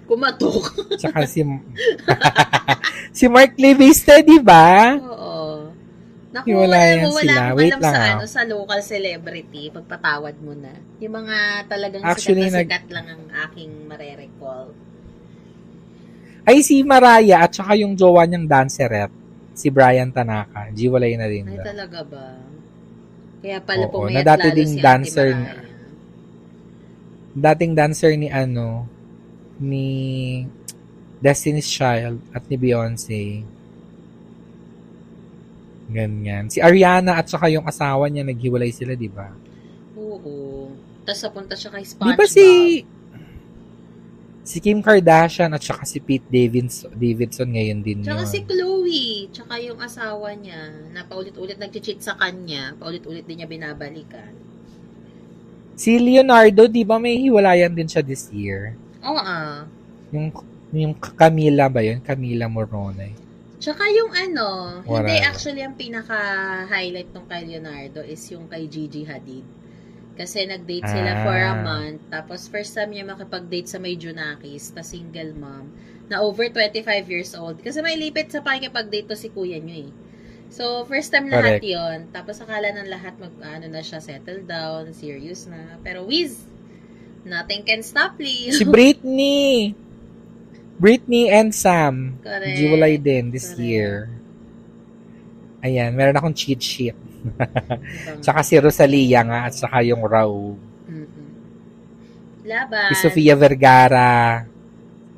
Kumatok. Tsaka si... si Mark Leviste, di ba? Oo. Naku, Hiwalayan wala sila. akong Wait lang, sa, ah. ano, sa local celebrity. Pagpatawad mo na. Yung mga talagang Actually, sikat na nag- sikat lang ang aking marerecall. Ay, si Mariah at saka yung jowa niyang dancerette. Si Brian Tanaka. Jiwalay na din. Ay, daw. talaga ba? Kaya pala Oo, pumayat na dati lalo ding si dancer na. Dating dancer ni ano, ni Destiny's Child at ni Beyonce. Ganyan. Si Ariana at saka yung asawa niya naghiwalay sila, di ba? Oo. Tapos napunta siya kay Di SpongeBob. ba si si Kim Kardashian at saka si Pete Davidson, Davidson ngayon din Tsaka yun. si Chloe, tsaka yung asawa niya, na paulit-ulit nag-cheat sa kanya, paulit-ulit din niya binabalikan. Si Leonardo, di ba may hiwalayan din siya this year? Oo ah. Yung yung Camila ba yun? Camila Morone. Tsaka yung ano, Wala. hindi actually ang pinaka-highlight nung kay Leonardo is yung kay Gigi Hadid. Kasi nag-date sila Ah. for a month. Tapos first time niya makipag-date sa may Junakis na single mom na over 25 years old. Kasi may lipit sa pakikipag-date to si kuya niyo eh. So, first time lahat Correct. yon Tapos akala ng lahat mag, ano na siya, settle down, serious na. Pero whiz, nothing can stop Leo. Si Britney! Britney and Sam. Correct. Din this Correct. year. Ayan, meron akong cheat sheet. Tsaka si Rosalia nga at saka yung Raul. Mm-mm. Laban. Si Sofia Vergara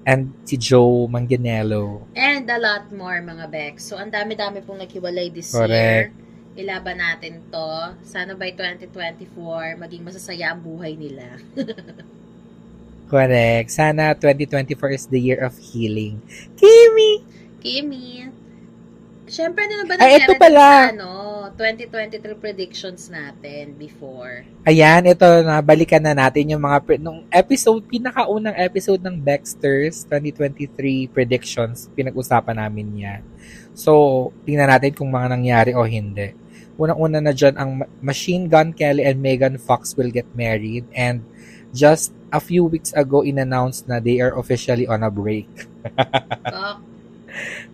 and si Joe Manganiello. And a lot more, mga Bex. So, ang dami-dami pong naghiwalay this Correct. year. Ilaban natin to. Sana by 2024, maging masasaya ang buhay nila. Correct. Sana 2024 is the year of healing. Kimi! Kimi, syempre na ba Ay, ito pala. sa, ano, 2023 predictions natin before? Ayan, ito na, balikan na natin yung mga, pre- nung episode, pinakaunang episode ng Baxter's 2023 predictions, pinag-usapan namin yan. So, tingnan natin kung mga nangyari o hindi. Unang-una na dyan, ang Ma- Machine Gun Kelly and Megan Fox will get married and just a few weeks ago, in-announced na they are officially on a break. Oh,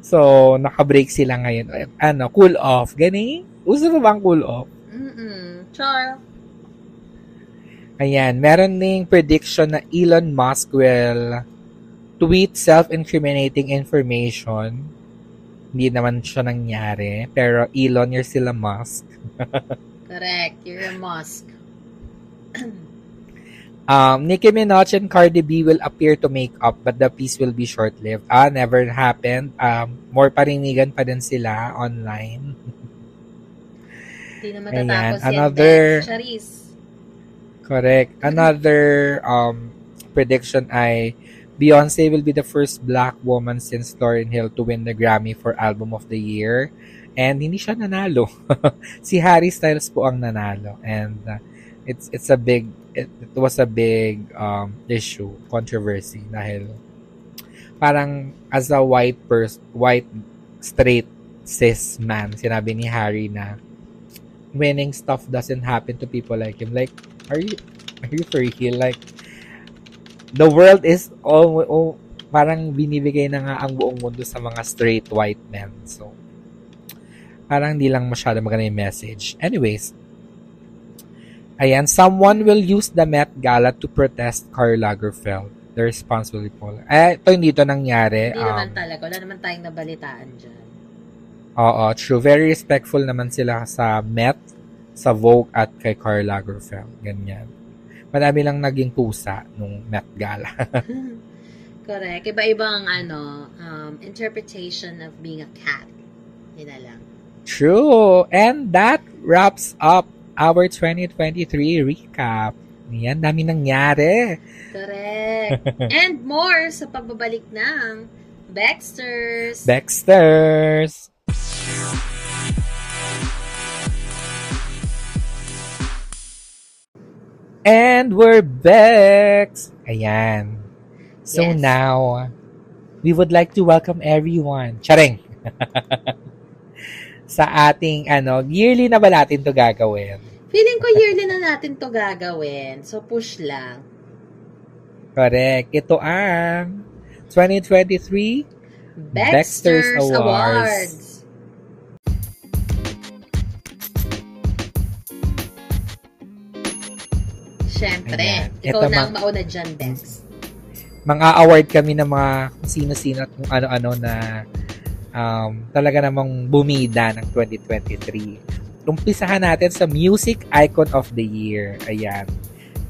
So, naka-break sila ngayon. Ano, cool off. Gani? Uso ba ang cool off? mm Char. Ayan, meron ding prediction na Elon Musk will tweet self-incriminating information. Hindi naman siya nangyari. Pero Elon, you're still a Musk. Correct. You're a Musk. Um, Nicki Minaj and Cardi B will appear to make up but the peace will be short-lived. Ah, never happened. Um, more parinigan pa din sila online. Hindi na Ayan, matatapos yan, another-. Charis. Correct. Another um, prediction ay Beyonce will be the first black woman since Lauryn Hill to win the Grammy for Album of the Year. And hindi siya nanalo. si Harry Styles po ang nanalo. And uh, it's it's a big it, it was a big um, issue, controversy dahil parang as a white person, white straight cis man, sinabi ni Harry na winning stuff doesn't happen to people like him. Like, are you are you real? Like, the world is all, all parang binibigay na nga ang buong mundo sa mga straight white men. So, parang di lang masyado maganda yung message. Anyways, ayan, someone will use the Met Gala to protest Karl Lagerfeld. The responsible people. Eh, ito hindi ito nangyari. Hindi naman Um, talaga. Wala naman tayong nabalitaan dyan. Oo, true. Very respectful naman sila sa Met. sa Vogue at kay Karl Lagerfeld. Ganyan. Madami lang naging pusa nung Met Gala. Correct. Iba-ibang ano, um, interpretation of being a cat. Yun na lang. True. And that wraps up our 2023 recap. Yan, dami nangyari. Correct. And more sa pagbabalik ng Baxters. Baxters! And we're back! Ayan. So Yes. now, we would like to welcome everyone. Charing! sa ating, ano, yearly na ba natin to gagawin? Feeling ko yearly na natin to gagawin. So, push lang. Correct. Ito ang 2023 Baxters, Baxters Awards. Awards. Siyempre. Ayan. Ikaw Ito, na ang ma- mauna dyan, Bex. mga award kami ng mga kung sino-sino at kung ano-ano na um, talaga namang bumida ng 2023. Umpisahan natin sa Music Icon of the Year. Ayan.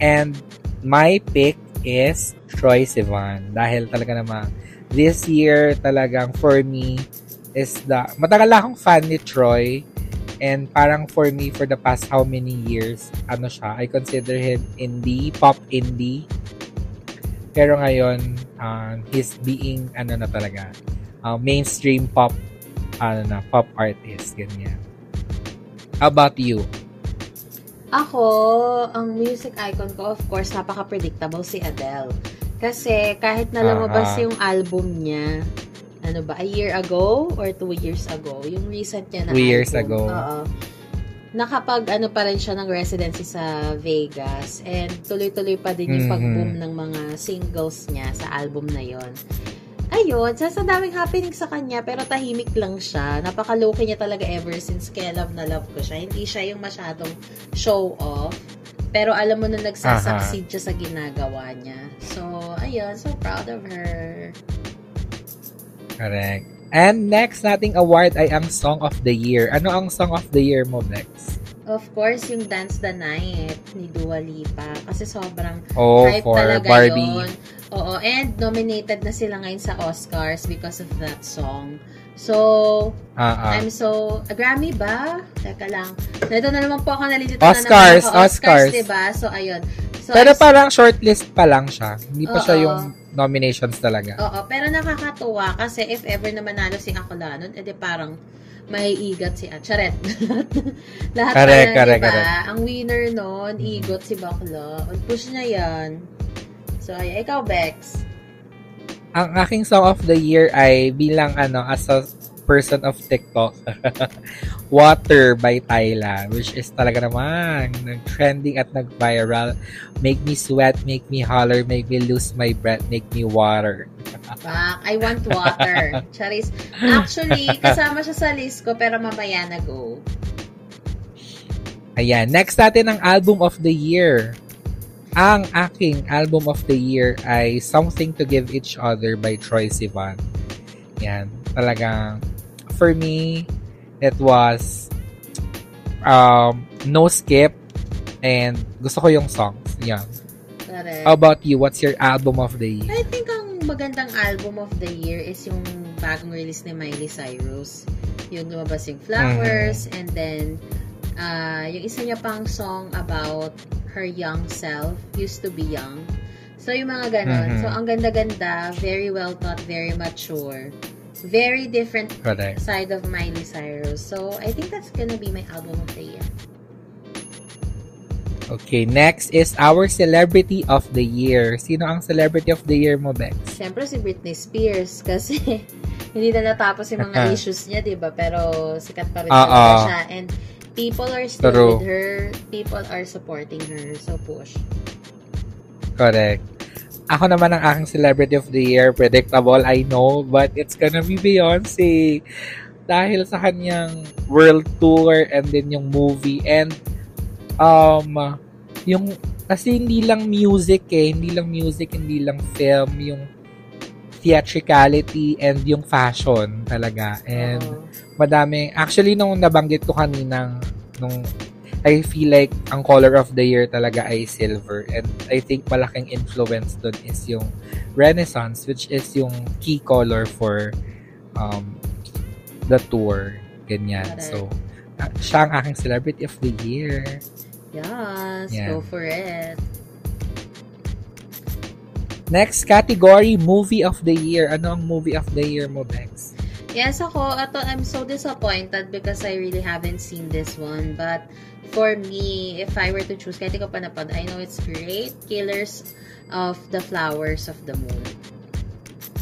And my pick is Troy Sivan. Dahil talaga namang this year talagang for me is the matagal akong fan ni Troy and parang for me for the past how many years ano siya I consider him indie pop indie pero ngayon, uh, he's being, ano na talaga, uh, mainstream pop, ano na, pop artist, ganyan. How about you? Ako, ang music icon ko, of course, napaka-predictable si Adele. Kasi kahit na lumabas Aha. yung album niya, ano ba, a year ago or two years ago, yung recent niya na Two years album. ago. Oo. Nakapag ano pa rin siya ng residency sa Vegas and tuloy-tuloy pa din yung Mhm. pag-boom ng mga singles niya sa album na yon. Ayun, sa, sa daming happening sa kanya, pero tahimik lang siya. Napaka-low niya talaga ever since kaya love na love ko siya. Hindi siya yung masyadong show off. Pero alam mo na nagsasucceed siya sa ginagawa niya. So, ayun, so proud of her. Correct. And next nating award ay ang Song of the Year. Ano ang Song of the Year mo, Bex? Of course, yung Dance the Night ni Dua Lipa. Kasi sobrang Oh, hype for talaga Barbie. yun. Oo, and nominated na sila ngayon sa Oscars because of that song. So, Ah, ah. I'm so... A Grammy ba? Teka lang. Ito na naman po ako nalilito Oscars, na naman ako. Oscars. diba? So, ayun. So, Pero I'm- parang shortlist pa lang siya. Hindi pa siya Oo. yung nominations talaga. Oo, pero nakakatuwa kasi if ever na manalo si Akulanon, edi parang maiigat si Charet. Lahat Correct, pala, correct, diba? correct. Ang winner nun, igot si Bakla. Push niya yan. So, ay, ikaw, Bex. Ang aking Song of the Year ay bilang ano, as a person of TikTok. Water by Tyla, which is talaga naman nag-trending at nag-viral. Make me sweat, make me holler, make me lose my breath, make me water. Pak, I want water. Charis. Actually, kasama siya sa list ko, pero mamaya na go. Ayan. Next natin ang album of the year. Ang aking album of the year ay Something to Give Each Other by Troy Sivan. Yan. Talagang, for me, it was um, no skip and gusto ko yung songs. Yan. Correct. How about you? What's your album of the year? I think ang magandang album of the year is yung bagong release ni Miley Cyrus. Yung lumabas yung Flowers, Mm-hmm. and then uh, yung isa niya pang song about her young self, used to be young. So, yung mga ganon. Mhm. So, ang ganda-ganda, very well thought, very mature. Very different Correct. side of Miley Cyrus. So, I think that's gonna be my album of the year. Okay, next is our Celebrity of the Year. Sino ang Celebrity of the Year mo, Bex? Siyempre si Britney Spears kasi hindi na natapos yung mga issues niya, 'di ba? Pero sikat pa rin siya and people are still True. with her. People are supporting her. So push. Correct. Ako naman ang aking Celebrity of the Year. Predictable, I know. But it's gonna be Beyonce. Dahil sa kanyang world tour and then yung movie. And, um, yung, kasi hindi lang music eh. Hindi lang music, hindi lang film. Yung theatricality and yung fashion talaga. And, Oo. Madami. Actually, nung nabanggit ko kanina, nung I feel like ang color of the year talaga ay silver. And I think malaking influence dun is yung Renaissance, which is yung key color for um, the tour. Ganyan. Correct. So, ah, siya ang aking celebrity of the year. Yes, Yeah. go for it. Next category, movie of the year. Ano ang movie of the year mo, Bex? Yes, ako, ato, I'm so disappointed because I really haven't seen this one. But for me, if I were to choose, kahit ko pa napad, I know it's great. Killers of the Flowers of the Moon.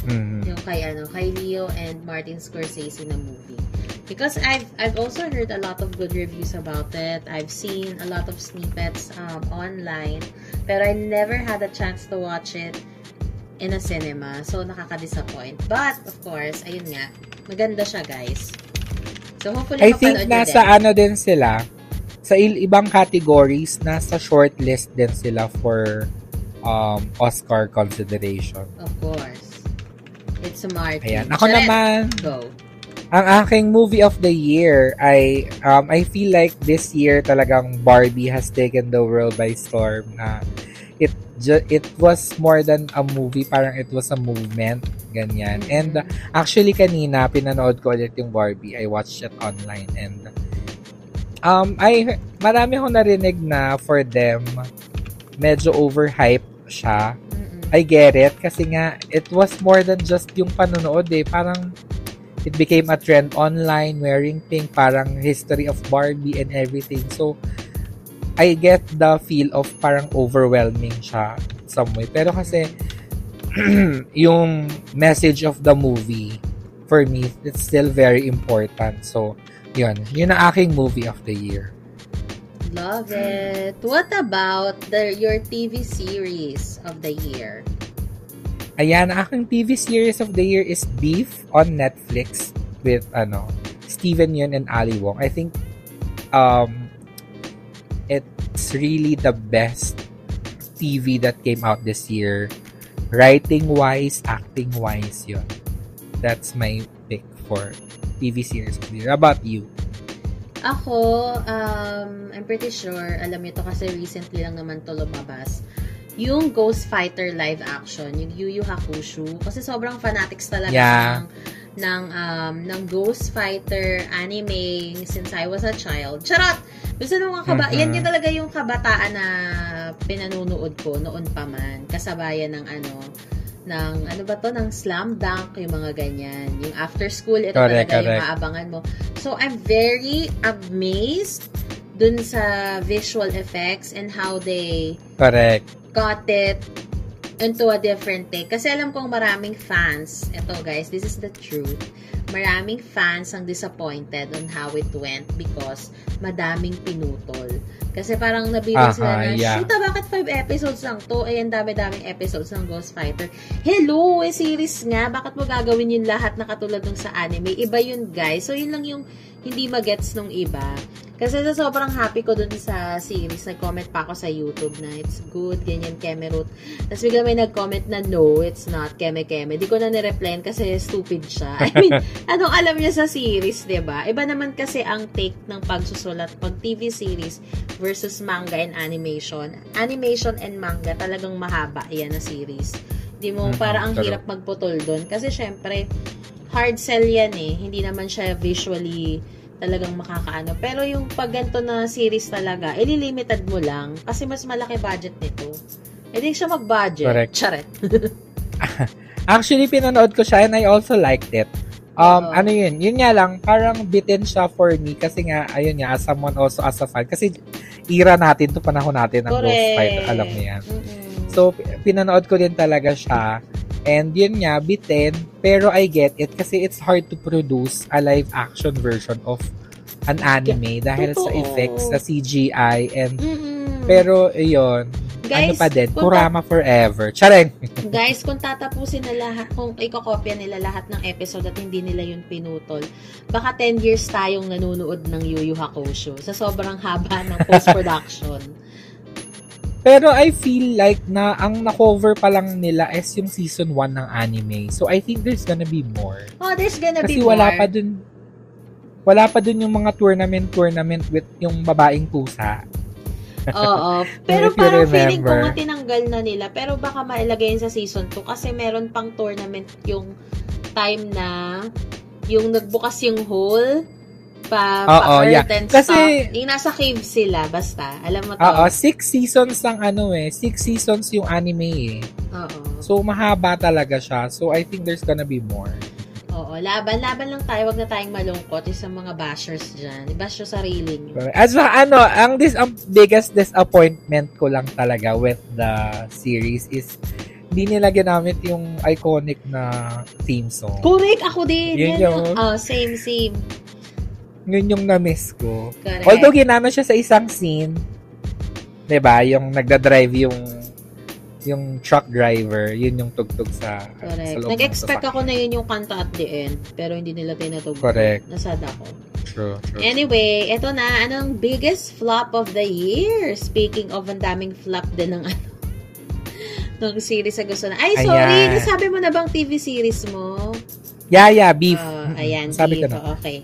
Mhm. Yung kay, ano, kay Leo and Martin Scorsese na movie. Because I've I've also heard a lot of good reviews about it. I've seen a lot of snippets um, online. Pero I never had a chance to watch it in a cinema. So, nakaka-disappoint. But, of course, ayun nga, maganda siya, guys. So, hopefully, I think nasa din. ano din sila, sa il- ibang categories, nasa shortlist din sila for um, Oscar consideration. Of course. It's a Martin. Ayan. Ako Charet, naman, Go. ang aking movie of the year ay, um, I feel like this year talagang Barbie has taken the world by storm na it it was more than a movie, parang it was a movement, ganyan. Mhm. And uh, actually kanina, pinanood ko ulit yung Barbie. I watched it online and um, I, marami akong narinig na for them, medyo overhype siya. I get it kasi nga it was more than just yung panonood eh. Parang it became a trend online wearing pink, parang history of Barbie and everything. So I get the feel of parang overwhelming siya some way. Pero kasi yung message of the movie for me it's still very important. So yun, yun ang aking movie of the year. Love it. What about the your TV series of the year? Ayan, aking TV series of the year is Beef on Netflix with ano, Steven Yeun and Ali Wong. I think um it's really the best TV that came out this year. Writing wise, acting wise, yun. That's my pick for TV series of the year. About you? Ako, um, I'm pretty sure, alam niyo to kasi recently lang naman to lumabas. Yung Ghost Fighter live action, yung Yu Yu Hakusho. Kasi sobrang fanatics talaga Yeah. ng, ng, um, ng Ghost Fighter anime since I was a child. Charot! Gusto nung mga kaba- Mhm. yan yung talaga yung kabataan na pinanunood ko noon pa man. Kasabayan ng ano, ng ano ba to, ng slam dunk, yung mga ganyan. Yung after school, ito Correct, talaga yung correct. maabangan mo. So, I'm very amazed dun sa visual effects and how they Correct. got it into a different take. Kasi alam kong maraming fans, eto guys, this is the truth, maraming fans ang disappointed on how it went because madaming pinutol. Kasi parang nabili sila Aha, na, yeah. shoot, ah, bakit 5 episodes lang to? Eh, ang dami-daming episodes ng Ghost Fighter. Hello, eh, series nga. Bakit mo gagawin yung lahat na katulad ng sa anime? Iba yun, guys. So, yun lang yung hindi magets nung iba. Kasi sa sobrang happy ko dun sa series, nag-comment pa ako sa YouTube na it's good, ganyan, Kemerut. Tapos bigla may nag-comment na no, it's not, Keme-Keme. Di ko na nireplyan kasi stupid siya. I mean, anong alam niya sa series, 'di ba? Iba naman kasi ang take ng pagsusulat pag TV series versus manga and animation. Animation and manga talagang mahaba yan na series. Di mo, Mhm, para ang hirap magputol doon. Kasi syempre, hard sell yan eh. Hindi naman siya visually talagang makakaano. Pero yung pag ganito na series talaga, ililimited mo lang kasi mas malaki budget nito. E di siya mag-budget. Correct. Charet. Actually, pinanood ko siya and I also liked it. Um, Oo. ano yun? Yun nga lang, parang bitin siya for me kasi nga, ayun nga, as someone also as a fan. Kasi ira natin to panahon natin ng Ghost Fighter. Alam mo yan. So, pinanood ko din talaga siya. And yun nga, bitin. Pero I get it kasi it's hard to produce a live action version of an anime dahil sa Totoo. effects, sa CGI, and Mm-mm. pero yun, ano Guys, pa din, Kurama forever. Chareng! Guys, kung tatapusin na lahat, kung ikokopya nila lahat ng episode at hindi nila yun pinutol, baka 10 years tayong nanonood ng Yu Yu Hakusho sa sobrang haba ng post-production. Pero I feel like na ang na-cover pa lang nila is yung season 1 ng anime. So I think there's gonna be more. oh, there's gonna Kasi be wala more. pa dun wala pa dun yung mga tournament-tournament with yung babaeng pusa. Oo. Pero parang feeling ko remember. nga tinanggal na nila. Pero baka mailagay sa season 2 kasi meron pang tournament yung time na yung nagbukas yung hole pa, Oo, pa yeah. Kasi- stuff. Yung nasa cave sila, basta. Alam mo to? Oo, six seasons ang ano eh. Six seasons yung anime eh. Oo. So, mahaba talaga siya. So, I think there's gonna be more. Oo, laban. Laban lang tayo. Wag na tayong malungkot sa mga bashers dyan. I-bash yung sarili nyo. As ano, ang this ang biggest disappointment ko lang talaga with the series is hindi nila ginamit yung iconic na theme song. Correct, ako din. Yun yung- yung, oh, same, same. Yun yung na-miss ko. Correct. Although ginamit siya sa isang scene, 'di ba? Yung nagda-drive yung yung truck driver, yun yung tugtog sa, sa Correct. ng Nag-expect ako na yun yung kanta at the end. Pero hindi nila tinatugtog. Correct. Nasad ako. True, true. Anyway, eto na. Anong biggest flop of the year? Speaking of, ang daming flop din ng ano ng series sa gusto na. Ay, sorry. Ayan. Nasabi mo na bang TV series mo? yeah, yeah, beef. Oh, ayan, Sabi ko beef. na. Okay.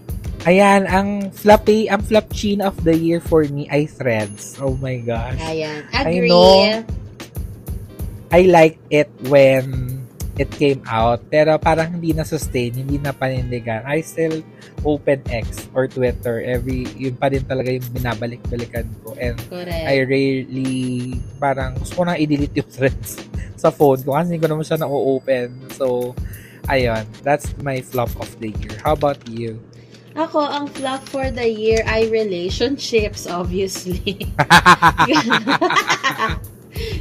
Ayan, ang floppy, ang flop chin of the year for me ay Threads. Oh my gosh. Ayan. I Agree. know. I liked it when it came out, pero parang hindi na sustain, hindi na panindigan. I still open X or Twitter every, yun pa rin talaga yung binabalik-balikan ko. And Correct. I rarely, parang gusto ko na i-delete yung threads sa phone ko kasi hindi ko naman siya na-open. So, ayun, that's my flop of the year. How about you? Ako, ang flop for the year ay relationships, obviously.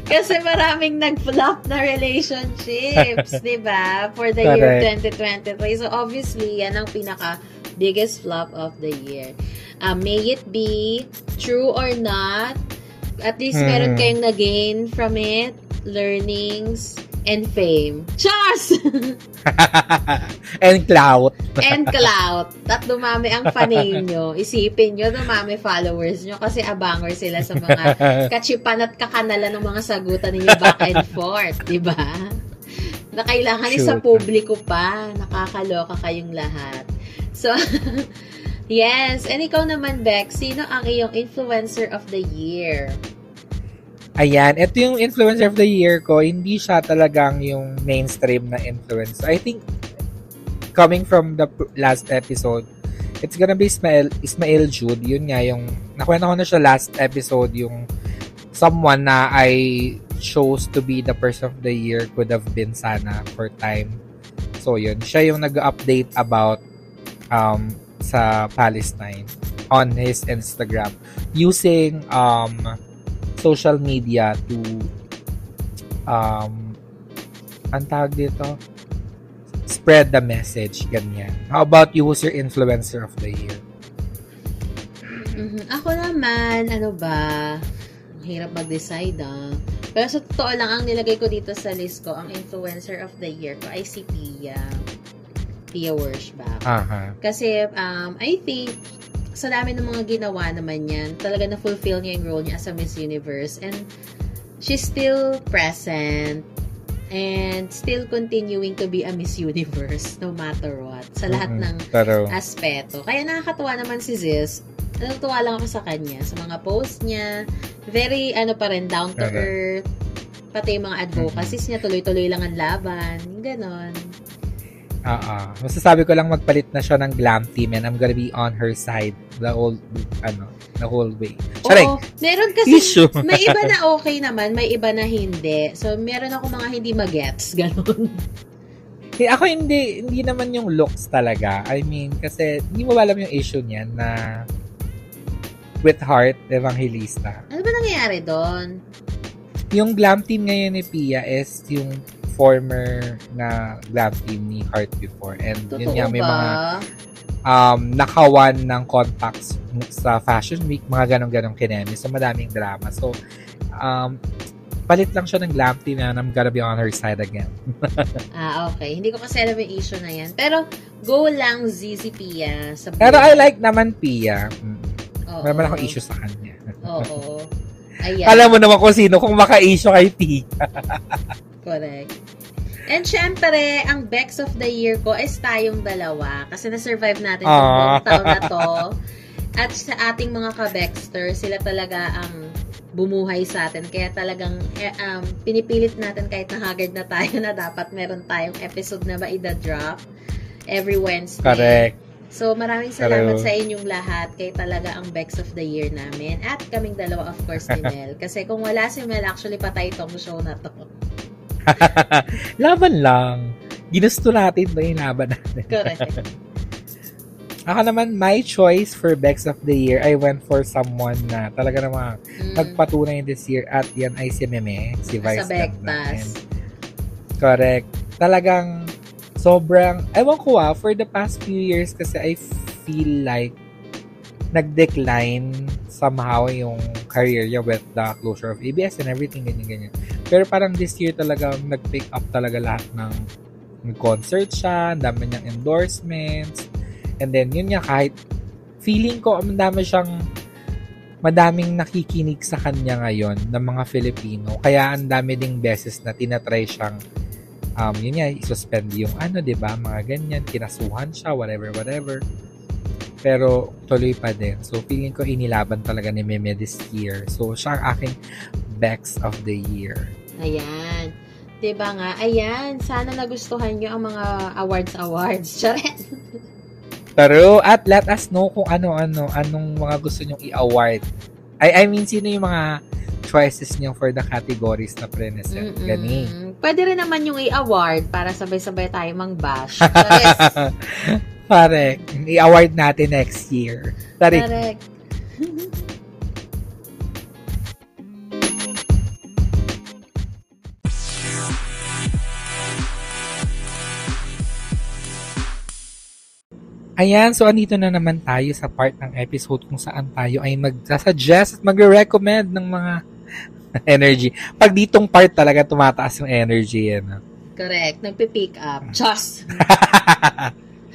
Kasi maraming nag-flop na relationships, di ba? For the year Correct. 2023. So, obviously, yan ang pinaka biggest flop of the year. Uh, may it be true or not, at least Hmm. meron kayong na-gain from it, learnings, and fame. Chars! And clout. and clout. At dumami ang fanay nyo. Isipin nyo, dumami followers nyo kasi abanger sila sa mga kachipan at kakanalan ng mga sagutan ninyo back and forth. di ba? Na kailangan Shoot. sa publiko pa. Nakakaloka kayong lahat. So, yes. And ikaw naman, Bex, sino ang iyong influencer of the year? Ayan, ito yung influencer of the year ko. Hindi siya talagang yung mainstream na influencer. I think, coming from the last episode, it's gonna be Ismael, Ismael Jude. Yun nga, yung, nakwenta ko na siya last episode, yung someone na I chose to be the person of the year could have been sana for time. So, yun. Siya yung nag-update about um, sa Palestine on his Instagram using um, social media to um ang tawag dito spread the message ganyan how about you who's your influencer of the year Mhm. Ako naman, ano ba, hirap mag-decide ah. Pero sa totoo lang, ang nilagay ko dito sa list ko, ang influencer of the year ko ay si Pia. Pia Wershbach. aha Kasi, um, I think, sa dami ng mga ginawa naman yan, talaga na-fulfill niya yung role niya as a Miss Universe. And, she's still present and still continuing to be a Miss Universe no matter what. Sa lahat Mhm. ng pero aspeto. Kaya nakakatuwa naman si Ziz. Natutuwa lang ako sa kanya. Sa mga post niya. Very, ano pa rin, down to earth. Pati yung mga advocacies niya, tuloy-tuloy lang ang laban. Ganon. Ah masasabi ko lang magpalit na siya ng glam team and I'm gonna be on her side the whole ano the whole way Charing! Oo. Meron kasi, Issue. may iba na okay naman, may iba na hindi. So, meron ako mga hindi magets. Ganon. Eh, ako hindi hindi naman yung looks talaga I mean kasi hindi mo alam yung issue niyan na with heart evangelista Ano ba nangyayari doon? yung glam team ngayon ni Pia is yung former na glam team ni Heart before. And yun Totoo nga, may ba? mga um, nakawan ng contacts sa Fashion Week, mga ganong-ganong kinemi. So, madaming drama. So, um, palit lang siya ng glam team and I'm gonna be on her side again. Ah, okay. Hindi ko kasi alam yung issue na yan. Pero, go lang ZZ Pia. Sa Pero I like naman Pia. Mm. Oo. Meron akong issue sa kanya. Oo. Ayan. Alam mo naman kung sino kung maka-issue kay Pia. Correct. And syempre, ang Bex of the Year ko is tayong dalawa. Kasi na-survive natin Ah. yung buong taon na to. At sa ating mga ka-Bexter, sila talaga ang bumuhay sa atin. Kaya talagang eh, um, pinipilit natin kahit nahagad na tayo na dapat meron tayong episode na maida-drop every Wednesday. Correct. So, maraming salamat True. sa inyong lahat. Kay talaga ang Bex of the Year namin. At kaming dalawa, of course, ni Mel. Kasi kung wala si Mel, actually, patay itong show na to. Laban lang. Ginusto natin ba yung laban natin? Correct. Ako naman, my choice for Bex of the Year, I went for someone na talaga namang Mm. nagpatunay this year at yan ay si Meme, si Vice sa Bektas. Correct. Talagang sobrang, ewan ko ah, for the past few years kasi I feel like nag-decline somehow yung career niya with the closure of ABS and everything, ganyan-ganyan. Pero parang this year talagang nag-pick up talaga lahat ng concert siya, ang dami niyang endorsements, and then yun niya kahit feeling ko ang dami siyang madaming nakikinig sa kanya ngayon ng mga Filipino. Kaya ang dami ding beses na tinatry siyang um, yun nga, i-suspend yung ano, 'di ba mga ganyan, kinasuhan siya, whatever, whatever. Pero tuloy pa din. So, feeling ko inilaban talaga ni Meme this year. So, siya ang aking Bex of the Year. Ayan. ba nga? Ayan, sana nagustuhan niyo ang mga awards awards. Charet. Pero, at let us know kung ano-ano, anong mga gusto nyong i-award. I, I mean, sino yung mga choices niyo for the categories na. Mm-mm. Gani. Pwede rin naman yung i-award para sabay-sabay tayo mang-bash. Charet. Pare, i-award natin next year. Tari, Correct. Ayan, so andito na naman tayo sa part ng episode kung saan tayo ay mag-suggest at magre-recommend ng mga energy. Pag ditong part talaga tumataas yung energy yan. ah. Correct. Nagpi-pick up. Just.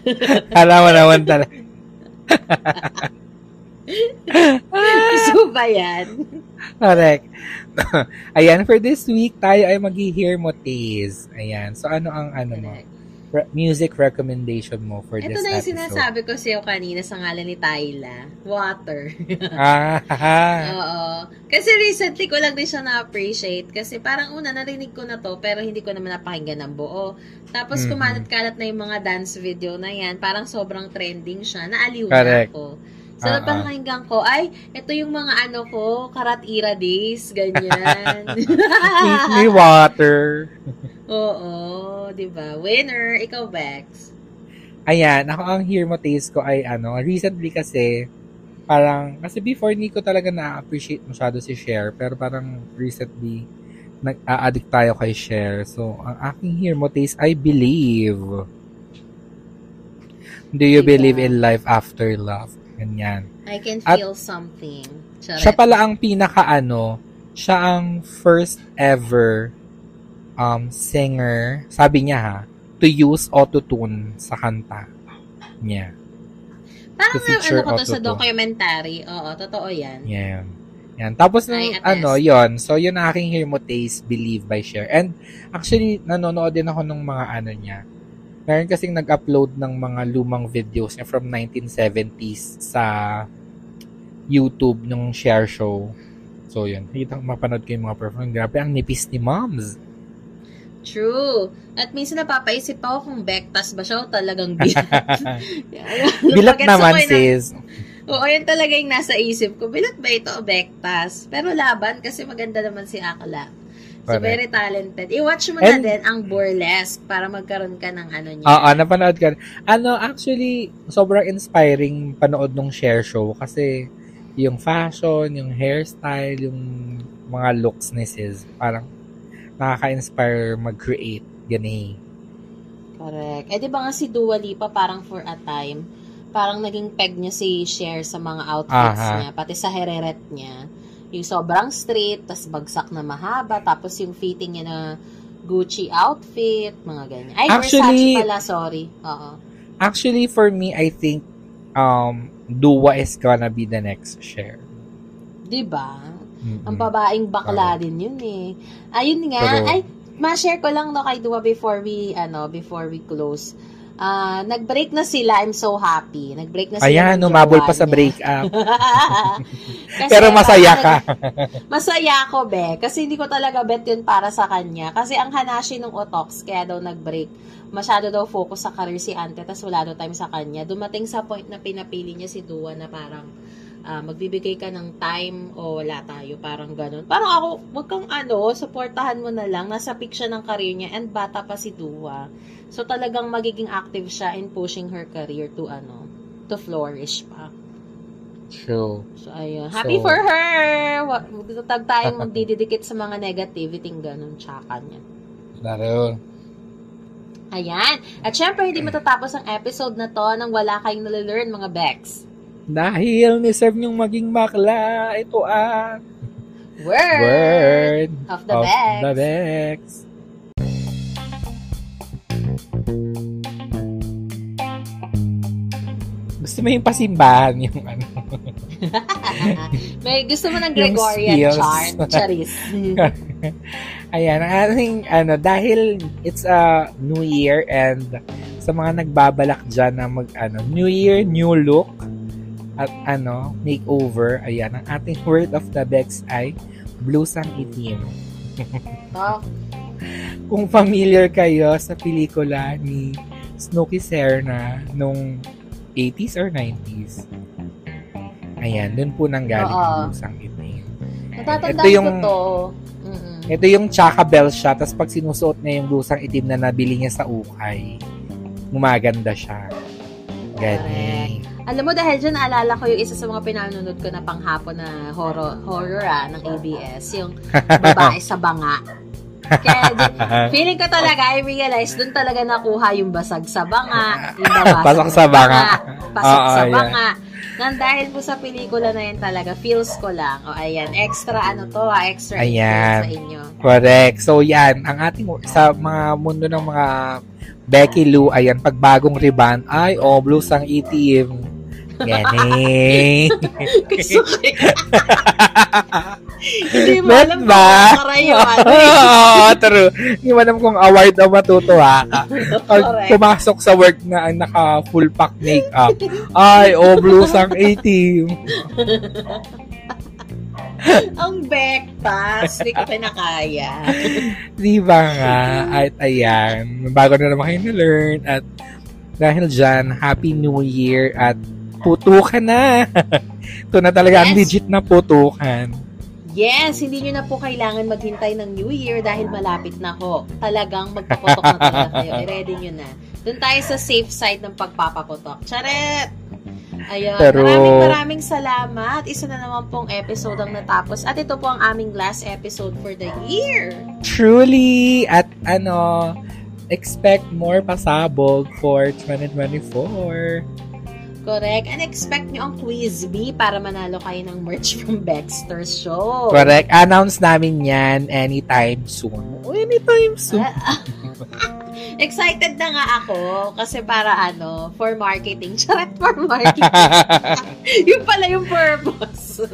Alam mo naman talaga. so ba yan? Correct. Ayan, for this week, tayo ay mag-hear mo taste. Ayan, so ano ang ano mo? Correct. Re- music recommendation mo for Ito this na yung episode? sinasabi ko sa'yo kanina sa ngalan ni Tyla. Water. ah. Oo. Kasi recently ko lang din siya na-appreciate. Kasi parang una, narinig ko na to, pero hindi ko naman napakinggan ng buo. Tapos Mhm. kumalat-kalat na yung mga dance video na yan. Parang sobrang trending siya. Naaliw Correct. na ako. So, Ah, napakinggan ko, ay, ito yung mga ano ko, karat-ira days, ganyan. Eat me water. Oo, di ba? Winner, ikaw, Bex. Ayan, ako ang hear mo taste ko ay ano, recently kasi, parang, kasi before hindi ko talaga na-appreciate masyado si Cher, pero parang recently, nag-a-addict tayo kay Cher. So, ang aking hear mo taste, I believe. Do you Diba? believe in life after love? Ganyan. I can At- feel something. Charet. Siya pala ang pinaka ano, siya ang first ever um singer, sabi niya ha, to use autotune sa kanta niya. Parang feature ano ko to sa documentary. Oo, totoo yan. Yan. Yan. Tapos nung ano, yon So, yun ang aking Hear Mo Taste, Believe by Cher. And actually, nanonood din ako ng mga ano niya. Meron kasing nag-upload ng mga lumang videos niya from 1970s sa YouTube ng Cher Show. So, yun. Nakita ko mapanood ko yung mga performance. Grabe, ang nipis ni Moms. True. At minsan napapaisip ako kung Bektas ba siya o talagang bilat. Bilat naman, yun, sis. Oo, yun talaga yung nasa isip ko. Bilat ba ito o Bektas? Pero laban kasi maganda naman si Akla. So, very talented. I-watch mo na And- din ang Burlesque para magkaroon ka ng ano niya. Oo, napanood ka. Ano, actually, sobrang inspiring panood nung share show kasi yung fashion, yung hairstyle, yung mga looks ni sis, parang nakaka-inspire mag-create. Gani. Correct. Eh, di ba nga si Dua Lipa parang for a time, parang naging peg niya si Cher sa mga outfits Aha. niya, pati sa hereret niya. Yung sobrang straight, tas bagsak na mahaba, tapos yung fitting niya na Gucci outfit, mga ganyan. Ay, Actually- Versace pala, sorry. Oo. Actually, for me, I think um, Dua is gonna be the next share. Di ba? Mm-mm. Ang babaeng bakla Correct. din yun eh. Ayun nga, Pero- ay, ma-share ko lang no kay Dua before we ano, before we close. Ah, nag-break na sila. I'm so happy. Nag-break na sila. Ayan, umabol pa sa breakup. Pero masaya ka. masaya ako, be. Kasi hindi ko talaga bet yun para sa kanya. Kasi ang hanashi ng Otox, kaya daw nag-break. Masyado daw focus sa career si Ante, tas wala daw time sa kanya. Dumating sa point na pinapili niya si Dua na parang ah, magbibigay ka ng time o wala tayo. Parang ganun. Parang ako, wag kang ano, supportahan mo na lang. Nasa peak siya ng career niya and bata pa si Dua. So talagang magiging active siya in pushing her career to ano, to flourish pa. True. So, ayun. Happy So- for her! Tag tayong magdididikit sa mga negativity, ganun, tsaka niya. Laro. Ayan. At syempre, hindi matatapos ang episode na to nang wala kayong nalalearn, mga Bex. Dahil deserve niyong maging bakla, ito ang Word, word of the of Bex. the Bex. Gusto mo yung pasimbahan yung ano. May gusto mo ng Gregorian chart? Charis. Ayan, ang ating, ano, dahil it's a new year and sa mga nagbabalak dyan na mag, ano, new year, new look at ano, makeover, ayan, ang ating word of the Bex ay blusang itim. oh, Kung familiar kayo sa pelikula ni Snooki Serna nung 80s or 90s. Ayan, dun po nanggaling Oo. ang blusang itim. natatandaan Ito yung- ko to. Mm-mm. Ito yung Chaka Bell siya, tapos pag sinusuot niya yung blusang itim na nabili niya sa ukay, gumaganda siya. Gani. Alam mo, dahil dyan, naalala ko yung isa sa mga pinanonood ko na panghapon na horror, horror ah, ng ABS, yung babae sa banga. Kaya, feeling ko talaga, I realize, dun talaga nakuha yung basag sa banga, yung Pasok sa banga. pasok sa banga. Nang dahil po sa pelikula na yan talaga, feels ko lang. O, ayan, extra ano to ah, extra Ayan. sa inyo. Correct. So, yan. Ang ating, sa mga mundo ng mga Becky Lou, ayan, pagbagong riban, ay, oh, blusang itim. Gani. Ko yun. Hindi mo alam kung karayuan. Oo, true. Hindi mo alam kung award o matutuwa ka. Pag pumasok sa work na naka full pack makeup, ay, oh, blusang itim. Ang bektas. Hindi ko pinakaya. Di ba nga? At ayan, bago na naman kayo na-learn. At dahil dyan, Happy New Year at putukan na. Ito na talaga ang Yes. legit na putukan. Yes, hindi nyo na po kailangan maghintay ng New Year dahil malapit na ho. Talagang magpaputok na talaga kayo. I-ready nyo na. Doon tayo sa safe side ng pagpapaputok. Charet! Ayun, Pero- maraming maraming salamat. Isa na naman pong episode ang natapos. At ito po ang aming last episode for the year. Truly! At ano, expect more pasabog for 2024. Correct. And expect nyo ang quiz B para manalo kayo ng merch from Baxter's Show. Correct. Announce namin yan anytime soon. Oh, anytime soon. Excited na nga ako kasi para ano, for marketing. Charet for marketing. yun pala yung purpose.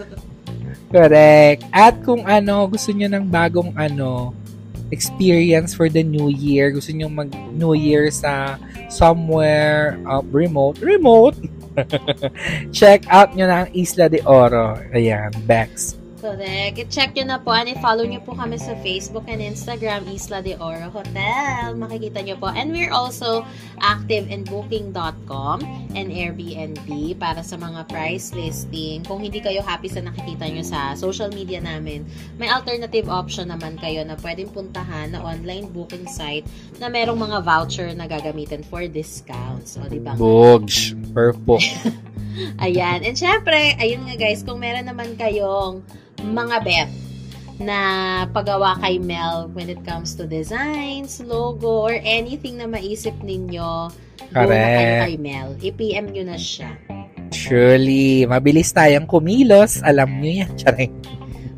Correct. At kung ano, gusto nyo ng bagong ano, experience for the new year, gusto nyo mag new year sa somewhere uh, remote, remote, check out nyo na ang Isla de Oro. Ayan, Bex. Correct. I-check nyo na po and i-follow nyo po kami sa Facebook and Instagram, Isla de Oro Hotel. Makikita nyo po. And we're also active in booking.com and Airbnb para sa mga price listing. Kung hindi kayo happy sa nakikita nyo sa social media namin, may alternative option naman kayo na pwedeng puntahan na online booking site na merong mga voucher na gagamitin for discounts. O, di ba? Bugs. Perfect. Ayan. And syempre, ayun nga guys, kung meron naman kayong mga bet na pagawa kay Mel when it comes to designs, logo, or anything na maisip ninyo, go na kayo Correct. kay Mel. I-PM nyo na siya. Truly, mabilis tayong kumilos. Alam nyo yan. Charing.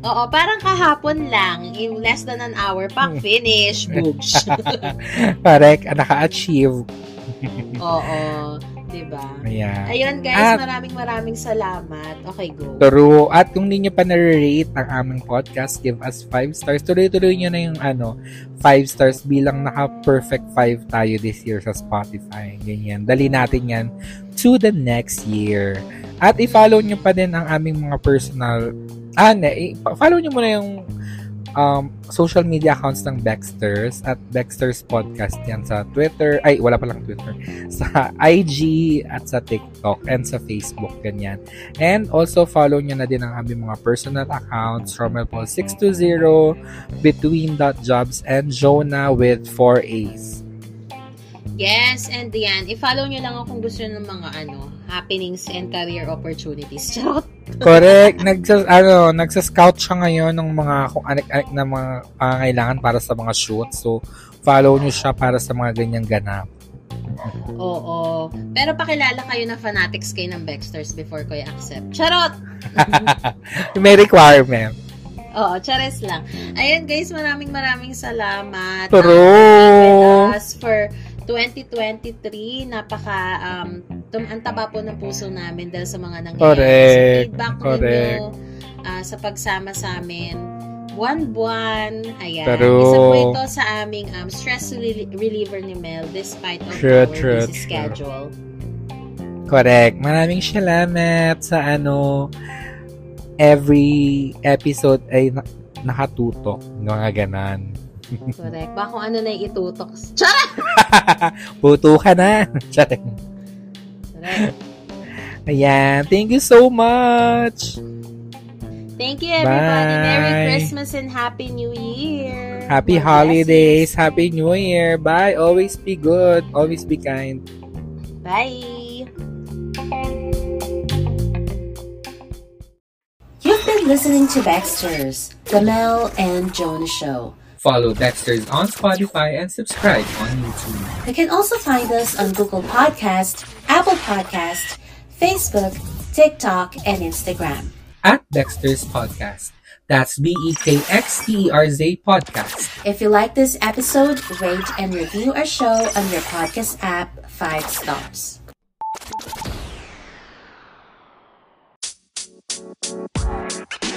Oo, parang kahapon lang, in less than an hour, pack finish, boogs. Correct. Naka-achieve. Oo. Diba? Ayan. Ayun guys, At- maraming maraming salamat. Okay, go. True. At kung hindi nyo pa na-rate ang aming podcast, give us 5 stars. Tuloy-tuloy nyo na yung ano, 5 stars bilang naka-perfect 5 tayo this year sa Spotify. Ganyan. Dali natin yan to the next year. At i-follow nyo pa din ang aming mga personal ah, ne, i- follow nyo muna yung um, social media accounts ng Baxters at Baxters Podcast yan sa Twitter. Ay, wala pa lang Twitter. Sa IG at sa TikTok and sa Facebook, ganyan. And also, follow nyo na din ang aming mga personal accounts, Romel Paul 620, Between Dot Jobs, and Jonah with 4 A's. Yes, and yan, i-follow nyo lang ako kung gusto ng mga ano, happenings and career opportunities. Charot. Correct. Nagsas, ano, nagsascout siya ngayon ng mga kung anik-anik na mga pangangailangan para sa mga shoots. So, follow nyo siya para sa mga ganyang ganap. Oo. Pero pakilala kayo na fanatics kayo ng Baxters before ko i-accept. Charot! May requirement. Oo, chares lang. Ayun guys, maraming maraming salamat. True. With us for 2023. Napaka, um, tum- ang taba po ng puso namin dahil sa mga nangyayari. Correct. Sa feedback Correct. ninyo ah, sa pagsama sa amin. Buwan-buwan. Ayan. True. Isa po ito sa aming um, stress rel- reliever ni Mel despite of True, our true, busy true. schedule. Correct. Maraming salamat sa ano, every episode ay na- nakatutok. Mga ganan. Correct. Baka kung ano na yung itutok. Charot! Puto ka na. Charing. Correct. Ayan. Thank you so much. Thank you, everybody. Bye. Merry Christmas and Happy New Year. Happy More holidays. Happy New Year. Bye. Always be good. Always be kind. Bye. You've been listening to Baxter's, The Mel and Jonah Show. Follow Dexter's on Spotify and subscribe on YouTube. You can also find us on Google Podcast, Apple Podcast, Facebook, TikTok, and Instagram. At Dexter's Podcast. That's B E K X T E R Z podcast. If you like this episode, rate and review our show on your podcast app five stars. Thank you.